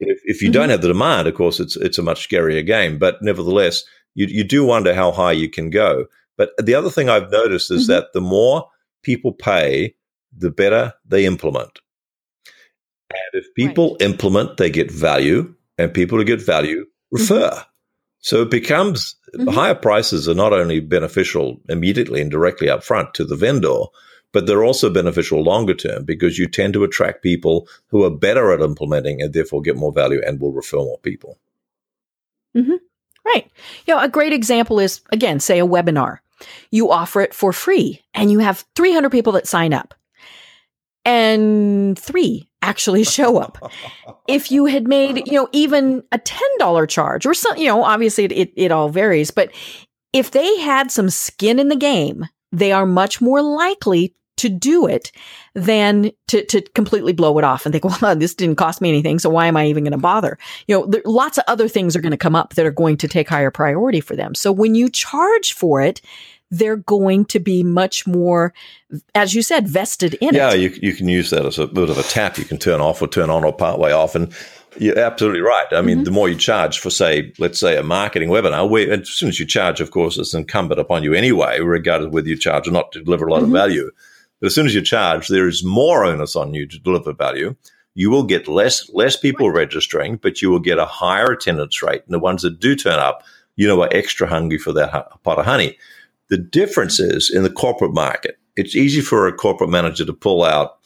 If, if you don't Mhm. have the demand, of course, it's it's a much scarier game. But nevertheless, you you do wonder how high you can go. But the other thing I've noticed is Mhm. that the more people pay, the better they implement. And if people implement, they get value, and people who get value refer. So it becomes Mhm. higher prices are not only beneficial immediately and directly up front to the vendor, but they're also beneficial longer term because you tend to attract people who are better at implementing and therefore get more value and will refer more people. Right. You know, a great example is, again, say a webinar. You offer it for free and you have 300 people that sign up and three actually show up. if you had made, you know, even a $10 charge or some, you know, obviously it, it, it all varies, but if they had some skin in the game, they are much more likely to do it than to, to completely blow it off and think, well, this didn't cost me anything. So why am I even going to bother? You know, there, lots of other things are going to come up that are going to take higher priority for them. So when you charge for it, they're going to be much more, as you said, vested in yeah, it. you, you can use that as a bit of a tap. You can turn off or turn on or part way off. And you're absolutely right. I mean, the more you charge for, say, let's say a marketing webinar, where as soon as you charge, of course, it's incumbent upon you anyway, regardless whether you charge or not to deliver a lot Mhm. of value. But as soon as you charge, there is more onus on you to deliver value. You will get less less people registering, but you will get a higher attendance rate. And the ones that do turn up, you know, are extra hungry for that pot of honey. The difference is in the corporate market. It's easy for a corporate manager to pull out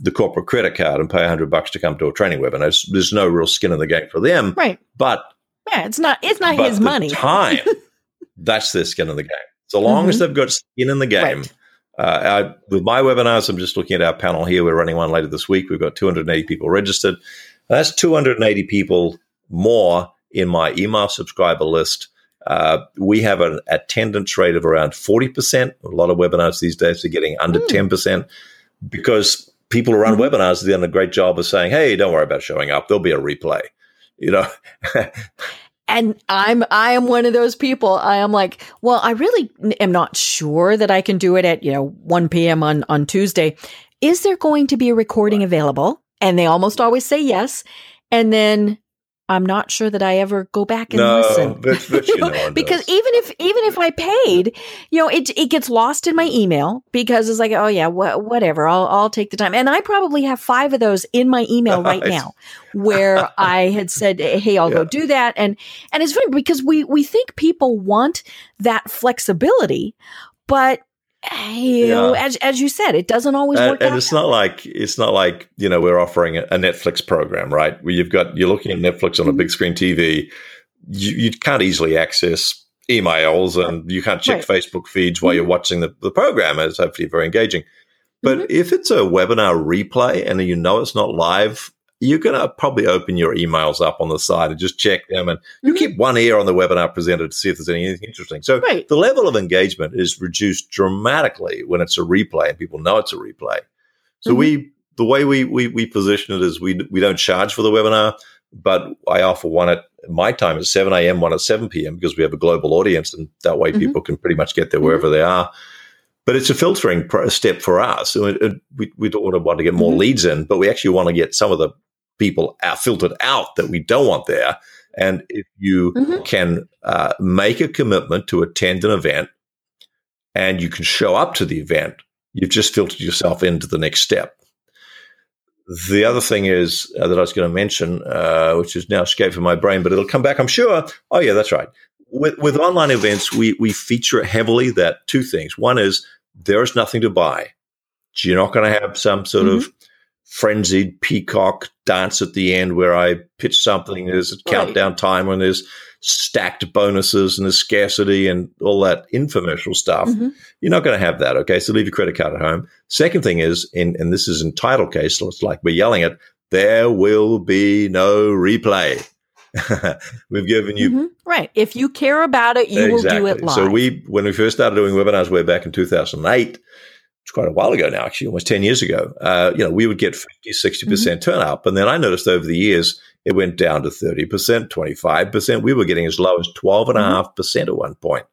the corporate credit card and pay 100 bucks to come to a training webinar. There's, there's no real skin in the game for them. Right. But, Yeah. It's not, it's not his money. time, that's their skin in the game. So long as they've got skin in the game. Right. Uh, I, with my webinars, I'm just looking at our panel here. We're running one later this week. We've got 280 people registered. That's 280 people more in my email subscriber list. Uh, we have an attendance rate of around 40%. A lot of webinars these days are getting under mm. 10% because people who run mm-hmm. webinars have done a great job of saying, hey, don't worry about showing up. There'll be a replay. You know, and i'm i am one of those people i am like well i really am not sure that i can do it at you know 1 p.m on on tuesday is there going to be a recording available and they almost always say yes and then I'm not sure that I ever go back and no, listen. But, but you know, because even if even if I paid, you know, it it gets lost in my email because it's like, oh yeah, wh- whatever, I'll I'll take the time. And I probably have five of those in my email right now, where I had said, hey, I'll yeah. go do that, and and it's funny because we we think people want that flexibility, but you know, as as you said, it doesn't always and, work. And it's not like it's not like you know we're offering a, a Netflix program, right? Where you've got you're looking at Netflix on a big screen TV, you, you can't easily access emails and you can't check right. Facebook feeds while mm-hmm. you're watching the, the program. It's hopefully very engaging. But mm-hmm. if it's a webinar replay and you know it's not live, you're going to probably open your emails up on the side and just check them. And you mm-hmm. keep one ear on the webinar presenter to see if there's anything interesting. So right. the level of engagement is reduced dramatically when it's a replay and people know it's a replay. So mm-hmm. we, the way we, we, we position it is we, we don't charge for the webinar, but I offer one at my time at 7 a.m., one at 7 p.m. because we have a global audience and that way mm-hmm. people can pretty much get there wherever mm-hmm. they are but it's a filtering step for us. So it, it, we, we don't want to, want to get more mm-hmm. leads in, but we actually want to get some of the people are filtered out that we don't want there. And if you mm-hmm. can uh, make a commitment to attend an event and you can show up to the event, you've just filtered yourself into the next step. The other thing is uh, that I was going to mention, uh, which is now escaped from my brain, but it'll come back, I'm sure. Oh, yeah, that's right. With, with online events, we, we feature heavily that two things. One is there is nothing to buy. You're not going to have some sort mm-hmm. of frenzied peacock dance at the end where I pitch something. There's a countdown time when there's stacked bonuses and there's scarcity and all that infomercial stuff. Mm-hmm. You're not going to have that. Okay. So leave your credit card at home. Second thing is, in, and this is in title case, so it's like we're yelling it, there will be no replay. We've given you mm-hmm. right. If you care about it, you exactly. will do it live. So we, when we first started doing webinars way back in 2008, it's quite a while ago now, actually, almost 10 years ago, uh, you know, we would get 50, 60% mm hmm turn up. And then I noticed over the years, it went down to 30%, 25%. We were getting as low as 12.5% mm-hmm. percent at one point.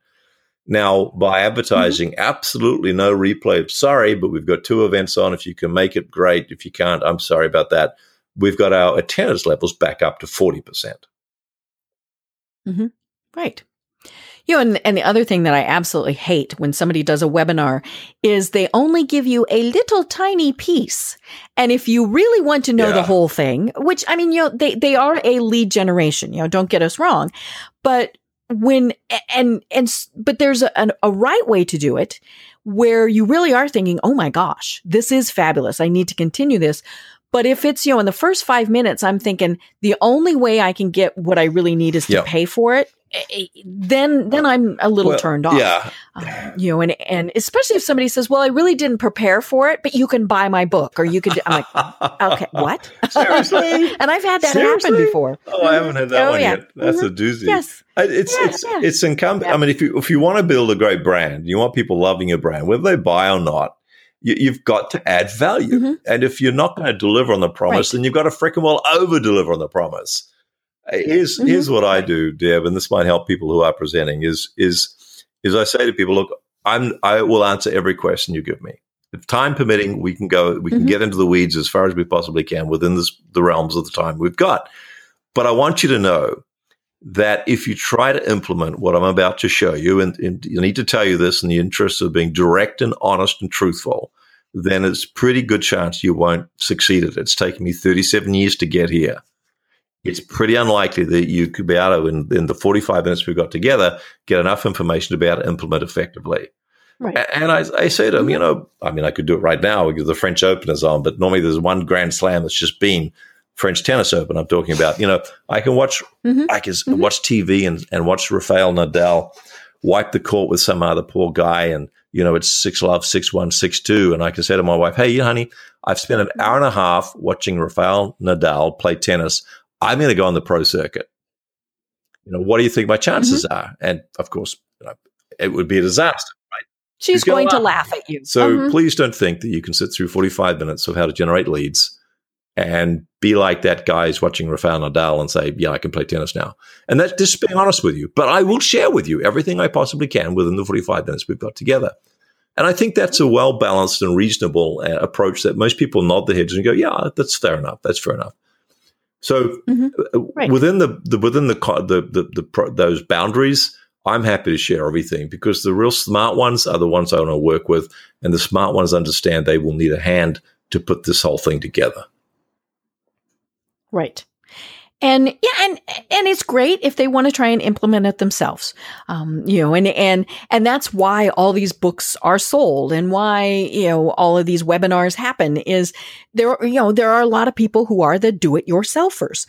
Now, by advertising, mm-hmm. absolutely no replay. Sorry, but we've got two events on. If you can make it, great. If you can't, I'm sorry about that. We've got our attendance levels back up to 40%. percent mm-hmm. Right. You know, and, and the other thing that I absolutely hate when somebody does a webinar is they only give you a little tiny piece. And if you really want to know yeah. the whole thing, which I mean, you know, they, they are a lead generation, you know, don't get us wrong. But when, and, and, but there's a, an, a right way to do it where you really are thinking, oh my gosh, this is fabulous. I need to continue this. But if it's, you know, in the first five minutes, I'm thinking the only way I can get what I really need is to yep. pay for it then then I'm a little well, turned off. Yeah. Uh, you know, and and especially if somebody says, "Well, I really didn't prepare for it, but you can buy my book or you could." I'm like, "Okay, what?" Seriously? and I've had that Seriously? happen before. Oh, I haven't had that oh, one yeah. yet. That's mm-hmm. a doozy. Yes. It's yeah, it's yeah. it's incumbent. I mean, if you if you want to build a great brand, you want people loving your brand, whether they buy or not. You, have got to add value, mm-hmm. and if you're not going to deliver on the promise, right. then you've got to freaking well over deliver on the promise. Here's mm-hmm. here's what I do, Deb, and this might help people who are presenting. Is is is I say to people, look, I'm I will answer every question you give me. If time permitting, we can go, we can mm-hmm. get into the weeds as far as we possibly can within this, the realms of the time we've got. But I want you to know that if you try to implement what I'm about to show you, and, and you need to tell you this in the interest of being direct and honest and truthful, then it's pretty good chance you won't succeed at it. It's taken me 37 years to get here it's pretty unlikely that you could be able to, in, in the 45 minutes we've got together, get enough information to be able to implement effectively. Right. And I, I say to them, you know, I mean, I could do it right now because the French Open is on, but normally there's one Grand Slam that's just been French Tennis Open. I'm talking about, you know, I can watch, mm-hmm. I can mm-hmm. watch TV and, and watch Rafael Nadal wipe the court with some other poor guy, and you know, it's six love, six one, six two, and I can say to my wife, "Hey, honey, I've spent an hour and a half watching Rafael Nadal play tennis. I'm going to go on the pro circuit. You know, what do you think my chances mm-hmm. are? And of course, you know, it would be a disaster, right? She's going to laugh at you. So mm-hmm. please don't think that you can sit through 45 minutes of how to generate leads and be like that guy who's watching Rafael Nadal and say, yeah, I can play tennis now. And that's just being honest with you. But I will share with you everything I possibly can within the 45 minutes we've got together. And I think that's a well balanced and reasonable uh, approach that most people nod their heads and go, yeah, that's fair enough. That's fair enough. So mm-hmm. Uh, right. within the, the, within the, the, the, the, those boundaries, I'm happy to share everything because the real smart ones are the ones I want to work with. And the smart ones understand they will need a hand to put this whole thing together. Right. And yeah, and and it's great if they want to try and implement it themselves, um, you know, and and and that's why all these books are sold, and why you know all of these webinars happen. Is there you know there are a lot of people who are the do-it-yourselfers,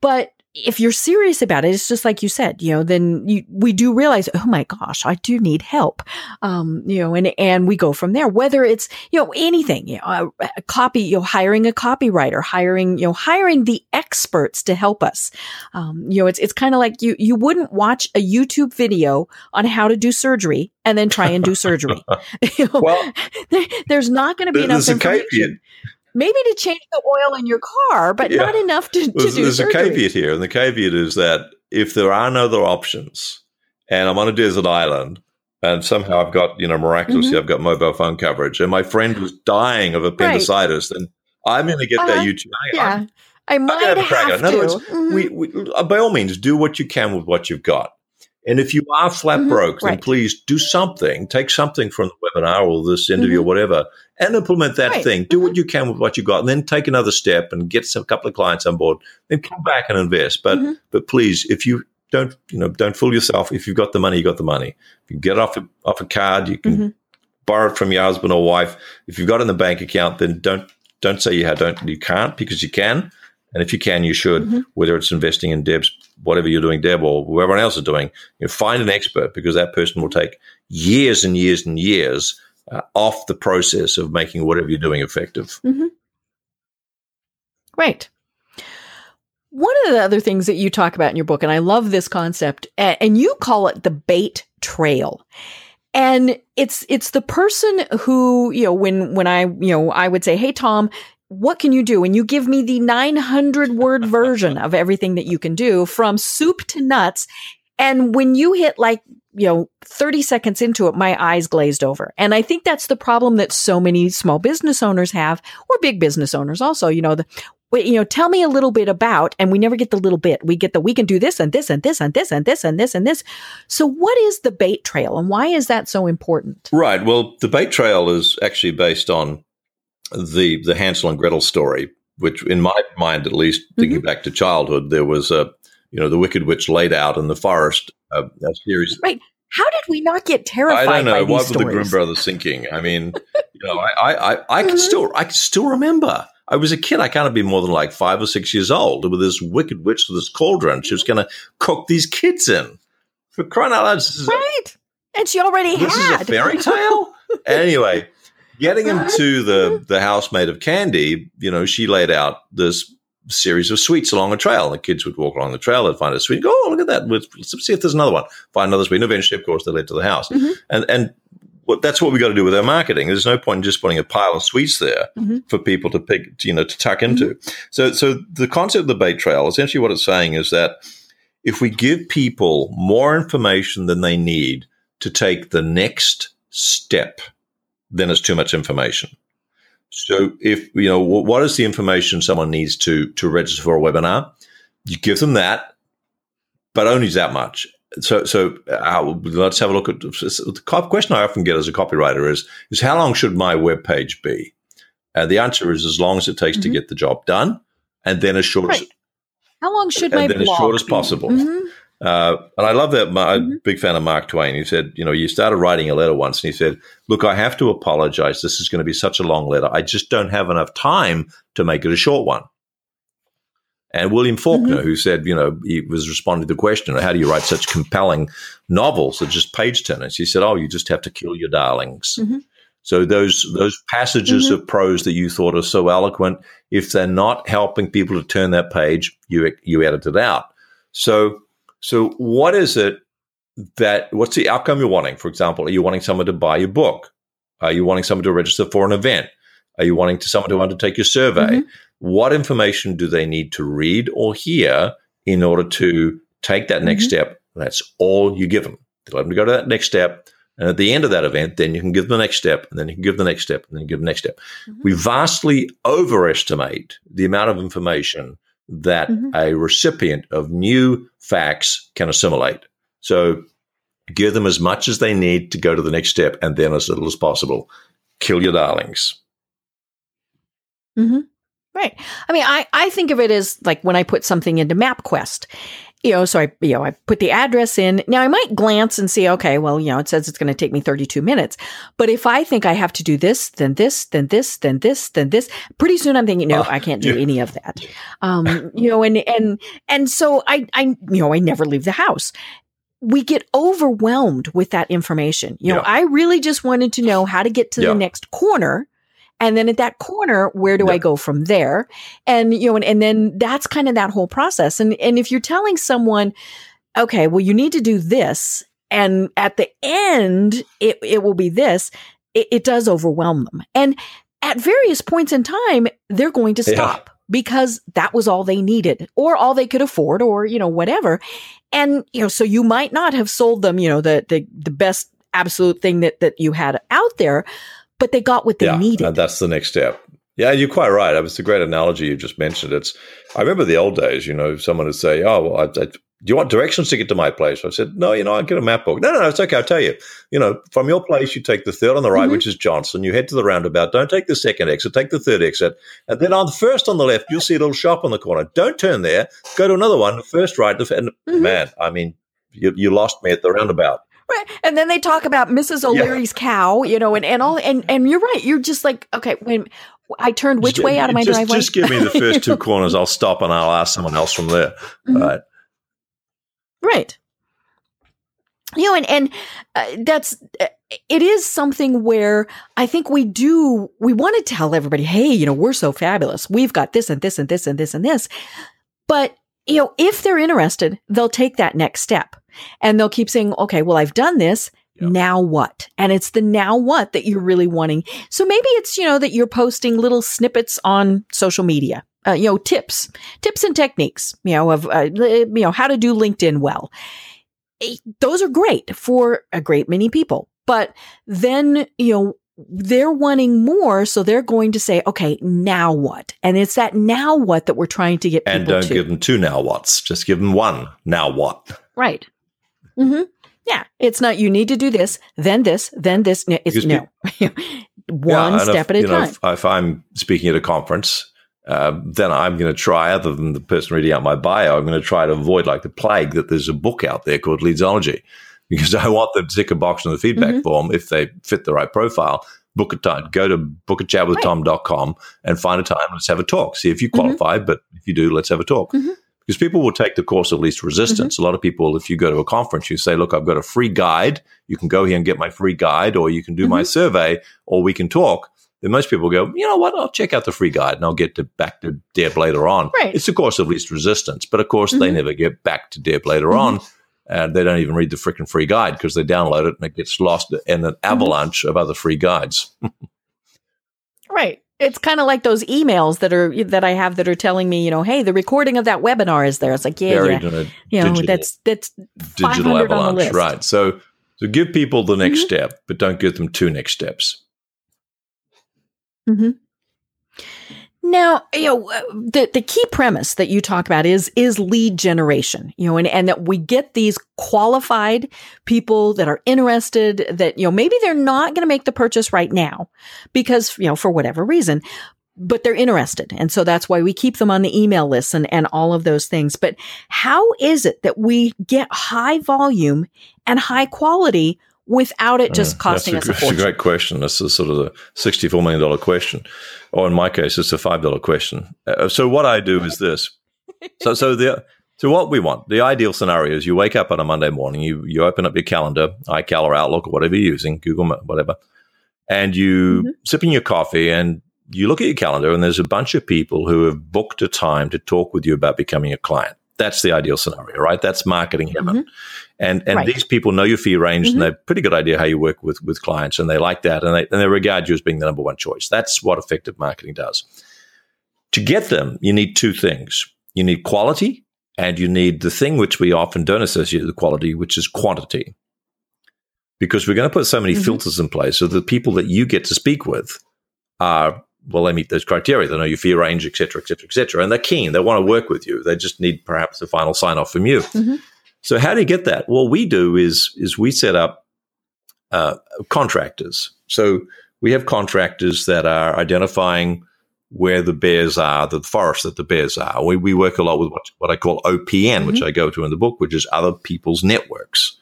but if you're serious about it, it's just like you said, you know, then you, we do realize, oh my gosh, I do need help. Um, you know, and, and we go from there, whether it's, you know, anything, you know, a, a copy, you know, hiring a copywriter, hiring, you know, hiring the experts to help us. Um, you know, it's, it's kind of like you, you wouldn't watch a YouTube video on how to do surgery and then try and do surgery. you know, well, there, there's not going to be enough information maybe to change the oil in your car, but yeah. not enough to, to there's, do There's surgery. a caveat here, and the caveat is that if there are no other options, and I'm on a desert island, and somehow I've got, you know, miraculously, mm-hmm. I've got mobile phone coverage, and my friend was dying of appendicitis, right. then I'm going to get uh, that YouTube. Yeah. I might have, have In other words, mm-hmm. we, we, uh, by all means, do what you can with what you've got. And if you are flat mm-hmm. broke, then right. please do something. Take something from the webinar or this interview mm-hmm. or whatever, and implement that right. thing. Do mm-hmm. what you can with what you got, and then take another step and get some couple of clients on board. Then come back and invest. But mm-hmm. but please, if you don't you know don't fool yourself. If you've got the money, you got the money. If you get off a, off a card, you can mm-hmm. borrow it from your husband or wife. If you've got it in the bank account, then don't don't say you don't you can't because you can. And if you can, you should, mm-hmm. whether it's investing in Deb's, whatever you're doing, Deb, or whoever else is doing, you know, find an expert because that person will take years and years and years uh, off the process of making whatever you're doing effective. Mm-hmm. Right. One of the other things that you talk about in your book, and I love this concept, and you call it the bait trail. And it's it's the person who, you know, when when I, you know, I would say, "Hey Tom, what can you do? And you give me the 900 word version of everything that you can do from soup to nuts. And when you hit like, you know, 30 seconds into it, my eyes glazed over. And I think that's the problem that so many small business owners have, or big business owners also, you know, the, you know, tell me a little bit about, and we never get the little bit. We get the, we can do this and this and this and this and this and this and this. So what is the bait trail and why is that so important? Right. Well, the bait trail is actually based on the the Hansel and Gretel story, which in my mind, at least, thinking mm-hmm. back to childhood, there was a you know the Wicked Witch laid out in the forest, a, a series. Right. How did we not get terrified? I don't know. Why were the Grimm brothers thinking? I mean, you know, I I, I, I can mm-hmm. still I can still remember. I was a kid. I can't have been more than like five or six years old with this wicked witch with this cauldron. She was going to cook these kids in. For crying out loud! right. And she already this had. This is a fairy tale. anyway, Getting him to the the house made of candy, you know, she laid out this series of sweets along a trail. The kids would walk along the trail, they'd find a sweet, go, oh, look at that. Let's see if there's another one. Find another sweet. And eventually, of course, they led to the house. Mm-hmm. And and what, that's what we've got to do with our marketing. There's no point in just putting a pile of sweets there mm-hmm. for people to pick, you know, to tuck into. Mm-hmm. So, so the concept of the bait trail, essentially, what it's saying is that if we give people more information than they need to take the next step then it's too much information. So if you know what is the information someone needs to to register for a webinar, you give them that, but only that much. So so uh, let's have a look at the question I often get as a copywriter is is how long should my web page be? And the answer is as long as it takes mm-hmm. to get the job done, and then as short right. as how long should my then as short as possible. Mm-hmm. Uh, and I love that. I'm mm-hmm. a big fan of Mark Twain. He said, you know, you started writing a letter once and he said, look, I have to apologize. This is going to be such a long letter. I just don't have enough time to make it a short one. And William Faulkner, mm-hmm. who said, you know, he was responding to the question, how do you write such compelling novels that just page turners? He said, oh, you just have to kill your darlings. Mm-hmm. So those those passages mm-hmm. of prose that you thought are so eloquent, if they're not helping people to turn that page, you you edit it out. So so what is it that what's the outcome you're wanting? For example, are you wanting someone to buy your book? Are you wanting someone to register for an event? Are you wanting to someone to undertake your survey? Mm-hmm. What information do they need to read or hear in order to take that next mm-hmm. step? That's all you give them. To let them go to that next step and at the end of that event, then you can give the next step, and then you can give the next step, and then you give the next step. Mm-hmm. We vastly overestimate the amount of information that mm-hmm. a recipient of new facts can assimilate. So give them as much as they need to go to the next step, and then as little as possible. Kill your darlings. Mm-hmm. Right. I mean, I, I think of it as like when I put something into MapQuest you know, so I, you know, I put the address in. Now I might glance and see, okay, well, you know, it says it's going to take me 32 minutes. But if I think I have to do this, then this, then this, then this, then this, pretty soon I'm thinking, no, uh, I can't do yeah. any of that. Um, you know, and, and, and so I, I, you know, I never leave the house we get overwhelmed with that information. You know, yeah. I really just wanted to know how to get to yeah. the next corner and then at that corner, where do I go from there? And, you know, and, and then that's kind of that whole process. And, and if you're telling someone, okay, well, you need to do this. And at the end, it, it will be this. It, it does overwhelm them. And at various points in time, they're going to stop. Yeah because that was all they needed or all they could afford or you know whatever and you know so you might not have sold them you know the the, the best absolute thing that that you had out there but they got what they yeah, needed. And that's the next step. Yeah, you're quite right. It's a great analogy you just mentioned. It's I remember the old days. You know, someone would say, "Oh, well, I, I, do you want directions to get to my place?" I said, "No, you know, I get a map book." No, no, no, it's okay. I'll tell you. You know, from your place, you take the third on the right, mm-hmm. which is Johnson. You head to the roundabout. Don't take the second exit. Take the third exit, and then on the first on the left, you'll see a little shop on the corner. Don't turn there. Go to another one. First right. And mm-hmm. man, I mean, you, you lost me at the roundabout. Right. And then they talk about Mrs. O'Leary's yeah. cow, you know, and, and all and and you're right. You're just like, okay, when I turned which just, way out of my just, driveway? Just give me the first two corners. I'll stop and I'll ask someone else from there. Mm-hmm. Right. Right. You know, and and uh, that's uh, it is something where I think we do we want to tell everybody, hey, you know, we're so fabulous. We've got this and this and this and this and this. But you know, if they're interested, they'll take that next step and they'll keep saying, okay, well, I've done this. Yep. Now what? And it's the now what that you're really wanting. So maybe it's, you know, that you're posting little snippets on social media, uh, you know, tips, tips and techniques, you know, of, uh, you know, how to do LinkedIn well. Eh, those are great for a great many people. But then, you know, they're wanting more, so they're going to say, "Okay, now what?" And it's that now what that we're trying to get. To. And don't to. give them two now whats; just give them one now what. Right. Mm-hmm. Yeah, it's not. You need to do this, then this, then this. It's because no, one yeah, step if, at a time. Know, if, if, I'm speaking at a conference, uh, then I'm going to try, other than the person reading out my bio, I'm going to try to avoid like the plague that there's a book out there called Leadsology because I want them to tick a box on the feedback mm-hmm. form if they fit the right profile. Book a time, go to bookachatwithtom.com and find a time. Let's have a talk. See if you mm-hmm. qualify, mm-hmm. but if you do, let's have a talk. Mm-hmm. Because people will take the course of least resistance. Mm-hmm. A lot of people, if you go to a conference, you say, Look, I've got a free guide. You can go here and get my free guide, or you can do my mm-hmm. survey, or we can talk then most people go, you know what, I'll check out the free guide and I'll get to back to Deb later on. Right. It's the course of least resistance, but of course mm-hmm. they never get back to Deb later mm-hmm. on and they don't even read the freaking free guide because they download it and it gets lost in an mm-hmm. avalanche of other free guides. right. It's kind of like those emails that are that I have that are telling me, you know, hey, the recording of that webinar is there. It's like, yeah, Buried yeah, you know, digital, that's that's digital avalanche, right? So, so give people the next mm-hmm. step, but don't give them two next steps. Mm-hmm. Now, you know, uh, the, the key premise that you talk about is, is lead generation, you know, and, and that we get these qualified people that are interested that, you know, maybe they're not going to make the purchase right now because, you know, for whatever reason, but they're interested. And so that's why we keep them on the email list and, and all of those things. But how is it that we get high volume and high quality without it just costing that's a, us a fortune? That's a great question. That's a sort of the $64 million question. Or in my case, it's a $5 question. Uh, so what I do is this. So, so the, so what we want, the ideal scenario is you wake up on a Monday morning, you, you open up your calendar, iCal or Outlook or whatever you're using, Google, whatever. and you mm-hmm. sipping your coffee and you look at your calendar and there's a bunch of people who have booked a time to talk with you about becoming a client. That's the ideal scenario, right? That's marketing heaven. Mm-hmm. And and right. these people know your fee range mm-hmm. and they've pretty good idea how you work with, with clients and they like that and they, and they regard you as being the number one choice. That's what effective marketing does. To get them, you need two things. You need quality and you need the thing which we often don't associate with quality, which is quantity. Because we're going to put so many mm-hmm. filters in place so the people that you get to speak with are well, they meet those criteria. They know your fee range, et cetera, et cetera, et cetera. And they're keen. They want to work with you. They just need perhaps a final sign off from you. Mm-hmm. So how do you get that? What we do is is we set up uh, contractors. So we have contractors that are identifying where the bears are, the forest that the bears are. We, we work a lot with what, what I call OPN, mm-hmm. which I go to in the book, which is other people's networks.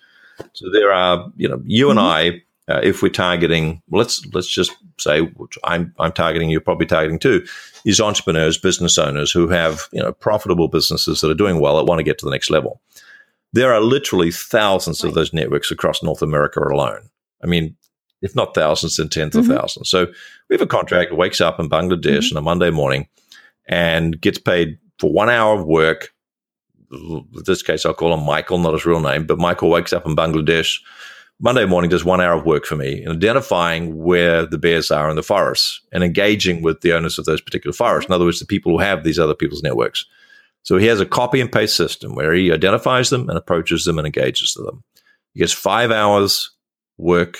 So there are, you know, you mm-hmm. and I uh, if we're targeting, well, let's let's just say which I'm I'm targeting, you're probably targeting too, is entrepreneurs, business owners who have you know profitable businesses that are doing well that want to get to the next level. There are literally thousands right. of those networks across North America alone. I mean, if not thousands, then 10s mm-hmm. of thousands. So we have a contractor wakes up in Bangladesh mm-hmm. on a Monday morning and gets paid for one hour of work. In this case, I'll call him Michael, not his real name, but Michael wakes up in Bangladesh Monday morning does one hour of work for me in identifying where the bears are in the forest and engaging with the owners of those particular forests. In other words, the people who have these other people's networks. So he has a copy and paste system where he identifies them and approaches them and engages with them. He gets five hours work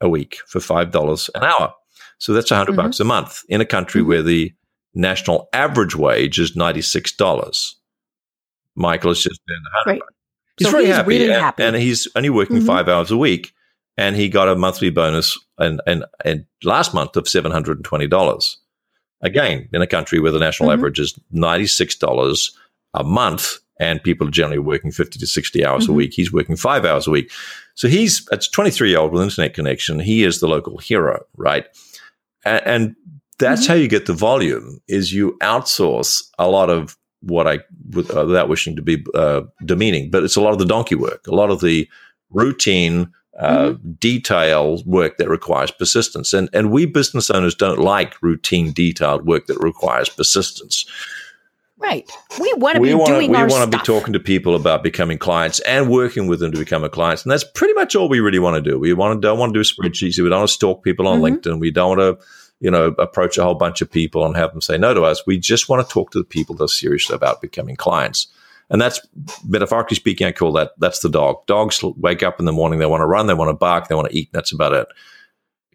a week for $5 an hour. So that's 100 mm-hmm. bucks a month in a country mm-hmm. where the national average wage is $96. Michael has just been 100 right. He's so very he's happy, really and, happy, and, he's only working mm-hmm. five hours a week. And he got a monthly bonus and, and, and last month of $720. Again, in a country where the national mm-hmm. average is ninety six dollars a month, and people are generally working fifty to sixty hours mm-hmm. a week, he's working five hours a week. So he's twenty three year old with internet connection. He is the local hero, right? and, and that's mm-hmm. how you get the volume is you outsource a lot of what I, uh, without wishing to be uh, demeaning, but it's a lot of the donkey work, a lot of the routine, uh, mm-hmm. detail work that requires persistence. And, and we business owners don't like routine, detailed work that requires persistence. Right. We want to be wanna, doing we want to be talking to people about becoming clients and working with them to become a client. And that's pretty much all we really want to do. We want to, don't want to do spreadsheets. We don't want to stalk people on mm-hmm. LinkedIn. We don't want to you know, approach a whole bunch of people and have them say no to us. We just want to talk to the people that are serious about becoming clients. And that's metaphorically speaking, I call that that's the dog. Dogs wake up in the morning, they want to run, they want to bark, they want to eat. That's about it.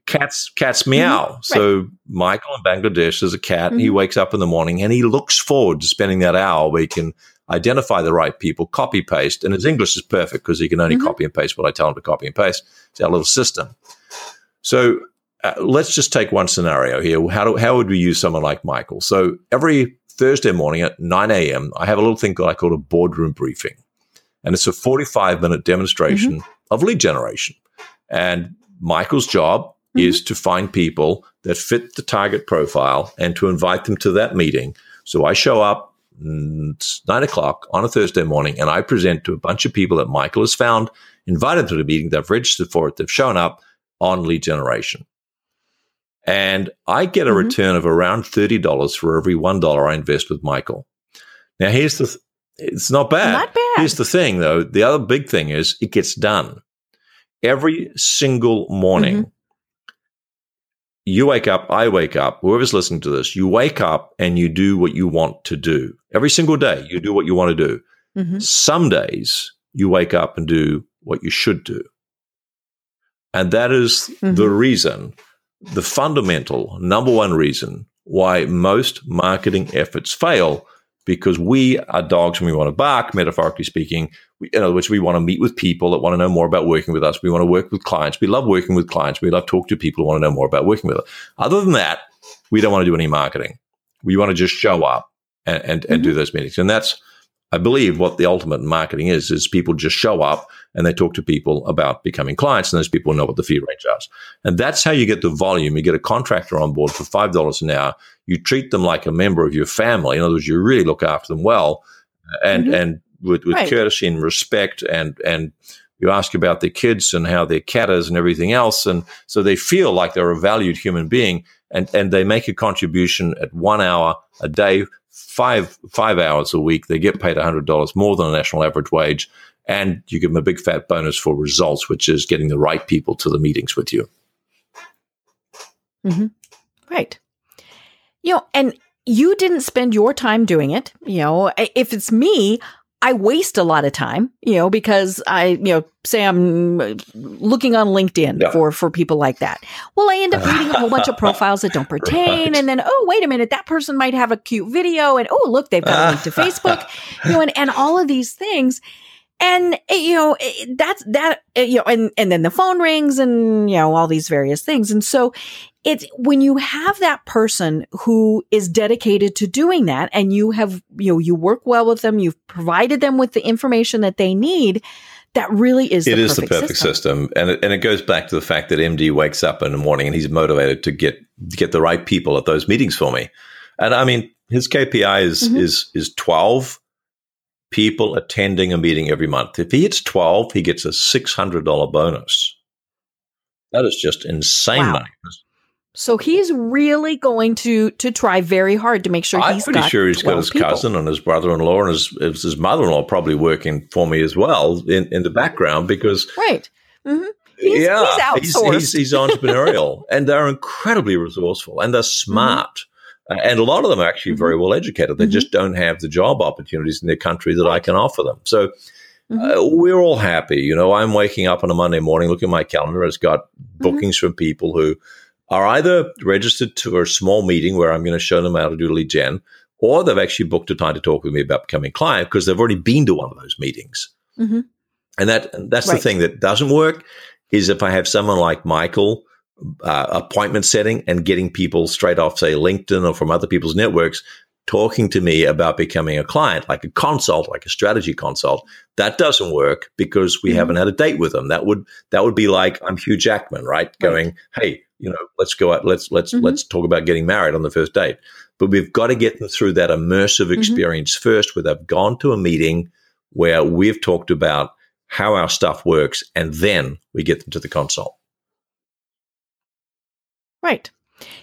Cats cats mm-hmm. meow. Mm-hmm. So right. Michael in Bangladesh is a cat. Mm-hmm. He wakes up in the morning and he looks forward to spending that hour where he can identify the right people, copy paste, and his English is perfect because he can only mm-hmm. copy and paste what I tell him to copy and paste. It's our little system. So uh, let's just take one scenario here. How, do, how would we use someone like Michael? So every Thursday morning at 9 a.m., I have a little thing that I call a boardroom briefing. And it's a 45 minute demonstration mm-hmm. of lead generation. And Michael's job mm-hmm. is to find people that fit the target profile and to invite them to that meeting. So I show up mm, nine o'clock on a Thursday morning and I present to a bunch of people that Michael has found, invited to the meeting, they've registered for it, they've shown up on lead generation. And I get a mm-hmm. return of around $30 for every $1 I invest with Michael. Now, here's the, th- it's not bad. Not bad. Here's the thing though. The other big thing is it gets done every single morning. Mm-hmm. You wake up, I wake up, whoever's listening to this, you wake up and you do what you want to do. Every single day, you do what you want to do. Mm-hmm. Some days, you wake up and do what you should do. And that is the mm-hmm. reason the fundamental number one reason why most marketing efforts fail because we are dogs and we want to bark, metaphorically speaking. We, in other words, we want to meet with people that want to know more about working with us. We want to work with clients. We love working with clients. We love talk to people who want to know more about working with us. Other than that, we don't want to do any marketing. We want to just show up and, and, and mm-hmm. do those meetings. And that's I believe what the ultimate marketing is, is people just show up and they talk to people about becoming clients and those people know what the fee range is. And that's how you get the volume. You get a contractor on board for $5 an hour. You treat them like a member of your family. In other words, you really look after them well and, mm-hmm. and with, with right. courtesy and respect and, and you ask about their kids and how their cat is and everything else. And so they feel like they're a valued human being and, and they make a contribution at one hour a day, five, five hours a week. They get paid $100 more than a national average wage. And you give them a big fat bonus for results, which is getting the right people to the meetings with you. Mm-hmm. Right. You know, and you didn't spend your time doing it. You know, if it's me, I waste a lot of time, you know, because I, you know, say I'm looking on LinkedIn yeah. for for people like that. Well, I end up reading a whole bunch of profiles that don't pertain, right. and then oh, wait a minute, that person might have a cute video, and oh, look, they've got a link to Facebook, you know, and, and all of these things. And eh, you know eh, that's that eh, you know, and and then the phone rings, and you know all these various things, and so it's when you have that person who is dedicated to doing that and you have, you know, you work well with them, you've provided them with the information that they need. That really is it the is the perfect system, system. and it, and it goes back to the fact that MD wakes up in the morning and he's motivated to get get the right people at those meetings for me, and I mean his KPI is mm-hmm. is is twelve people attending a meeting every month. If he hits twelve, he gets a six hundred dollar bonus. That is just insane wow. money. So he's really going to to try very hard to make sure I'm he's. pretty got sure he's got his people. cousin and his brother-in-law and his his mother-in-law probably working for me as well in, in the background because right. Mm-hmm. He's, yeah, he's, he's, he's, he's entrepreneurial and they're incredibly resourceful and they're mm-hmm. smart. Mm-hmm. And a lot of them are actually mm-hmm. very well educated. They mm-hmm. just don't have the job opportunities in their country that I can offer them. So Mm-hmm. Uh, we're all happy. You know, I'm waking up on a Monday morning, looking at my calendar. It's got mm-hmm. bookings from people who are either registered to a small meeting where I'm going to show them how to do lead gen, or they've actually booked a time to talk with me about becoming client because they've already been to one of those meetings. Mm-hmm. And that that's right. the thing that doesn't work is if I have someone like Michael uh, appointment setting and getting people straight off, say LinkedIn or from other people's networks, talking to me about becoming a client, like a consult, like a strategy consult. That doesn't work because we mm-hmm. haven't had a date with them. That would that would be like I'm Hugh Jackman, right? right. Going, hey, you know, let's go out, let's let's mm-hmm. let's talk about getting married on the first date. But we've got to get them through that immersive mm-hmm. experience mm-hmm. first, where they've gone to a meeting where we've talked about how our stuff works, and then we get them to the consult. Right.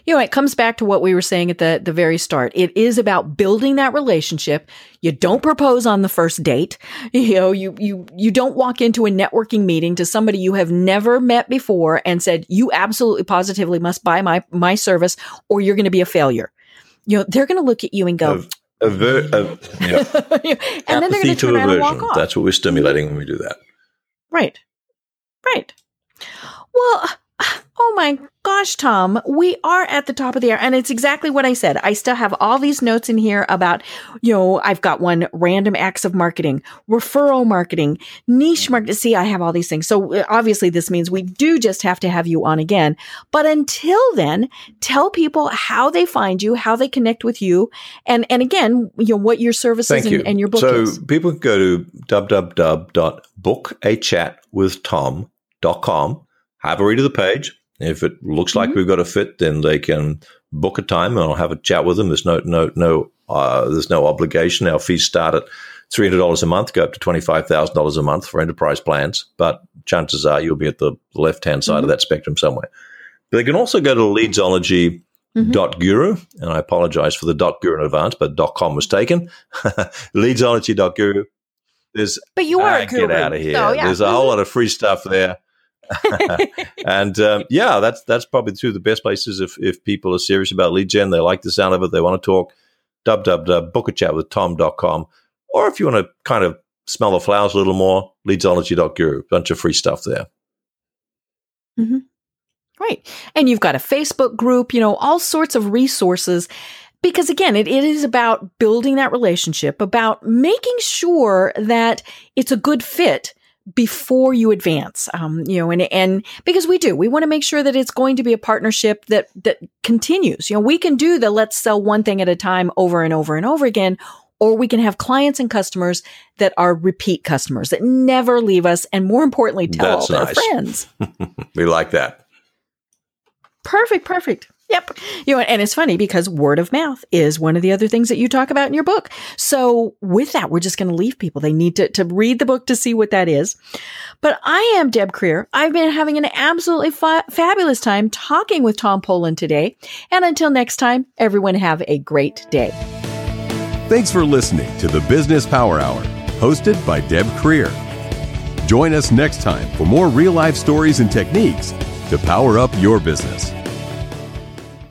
You know, it comes back to what we were saying at the, the very start. It is about building that relationship. You don't propose on the first date. You know, you, you, you don't walk into a networking meeting to somebody you have never met before and said, you absolutely positively must buy my, my service or you're going to be a failure. You know, they're going to look at you and go, Aver- uh, yeah. and then they're going to turn around and walk off. That's what we're stimulating when we do that. Right. Right. Well, Oh my gosh, Tom, we are at the top of the hour. And it's exactly what I said. I still have all these notes in here about, you know, I've got one random acts of marketing, referral marketing, niche marketing. See, I have all these things. So uh, obviously this means we do just have to have you on again. But until then, tell people how they find you, how they connect with you. And, and again, you know, what your services and, and, your book so is. people can go to www.bookachatwithtom.com, have a read of the page if it looks like mm-hmm. we've got a fit, then they can book a time and I'll have a chat with them. There's no no no uh, there's no obligation. Our fees start at three hundred dollars a month, go up to twenty five thousand dollars a month for enterprise plans. But chances are you'll be at the left hand side mm-hmm. of that spectrum somewhere. But they can also go to leadsology. Mm-hmm. Dot guru, and I apologize for the dot guru in advance, but dot com was taken. Leadsology dot guru. There's but you are ah, get out of here. So, yeah. There's a whole lot of free stuff there. and um, yeah, that's that's probably two of the best places if if people are serious about lead gen, they like the sound of it, they want to talk. www.bookachatwithtom.com, or if you want to kind of smell the flowers a little more, leadsology.guru, bunch of free stuff there. Mm-hmm. Right, and you've got a Facebook group, you know, all sorts of resources. Because again, it, it is about building that relationship, about making sure that it's a good fit before you advance um, you know and and because we do we want to make sure that it's going to be a partnership that that continues. You know we can do the let's sell one thing at a time over and over and over again or we can have clients and customers that are repeat customers that never leave us and more importantly tell That's all nice. their friends. We like that. Perfect perfect Yep. You know, and it's funny because word of mouth is one of the other things that you talk about in your book. So with that, we're just going to leave people. They need to, to read the book to see what that is. But I am Deb Krier. I've been having an absolutely fa- fabulous time talking with Tom Poland today. And until next time, everyone have a great day. Thanks for listening to the Business Power Hour, hosted by Deb Krier. Join us next time for more real life stories and techniques to power up your business.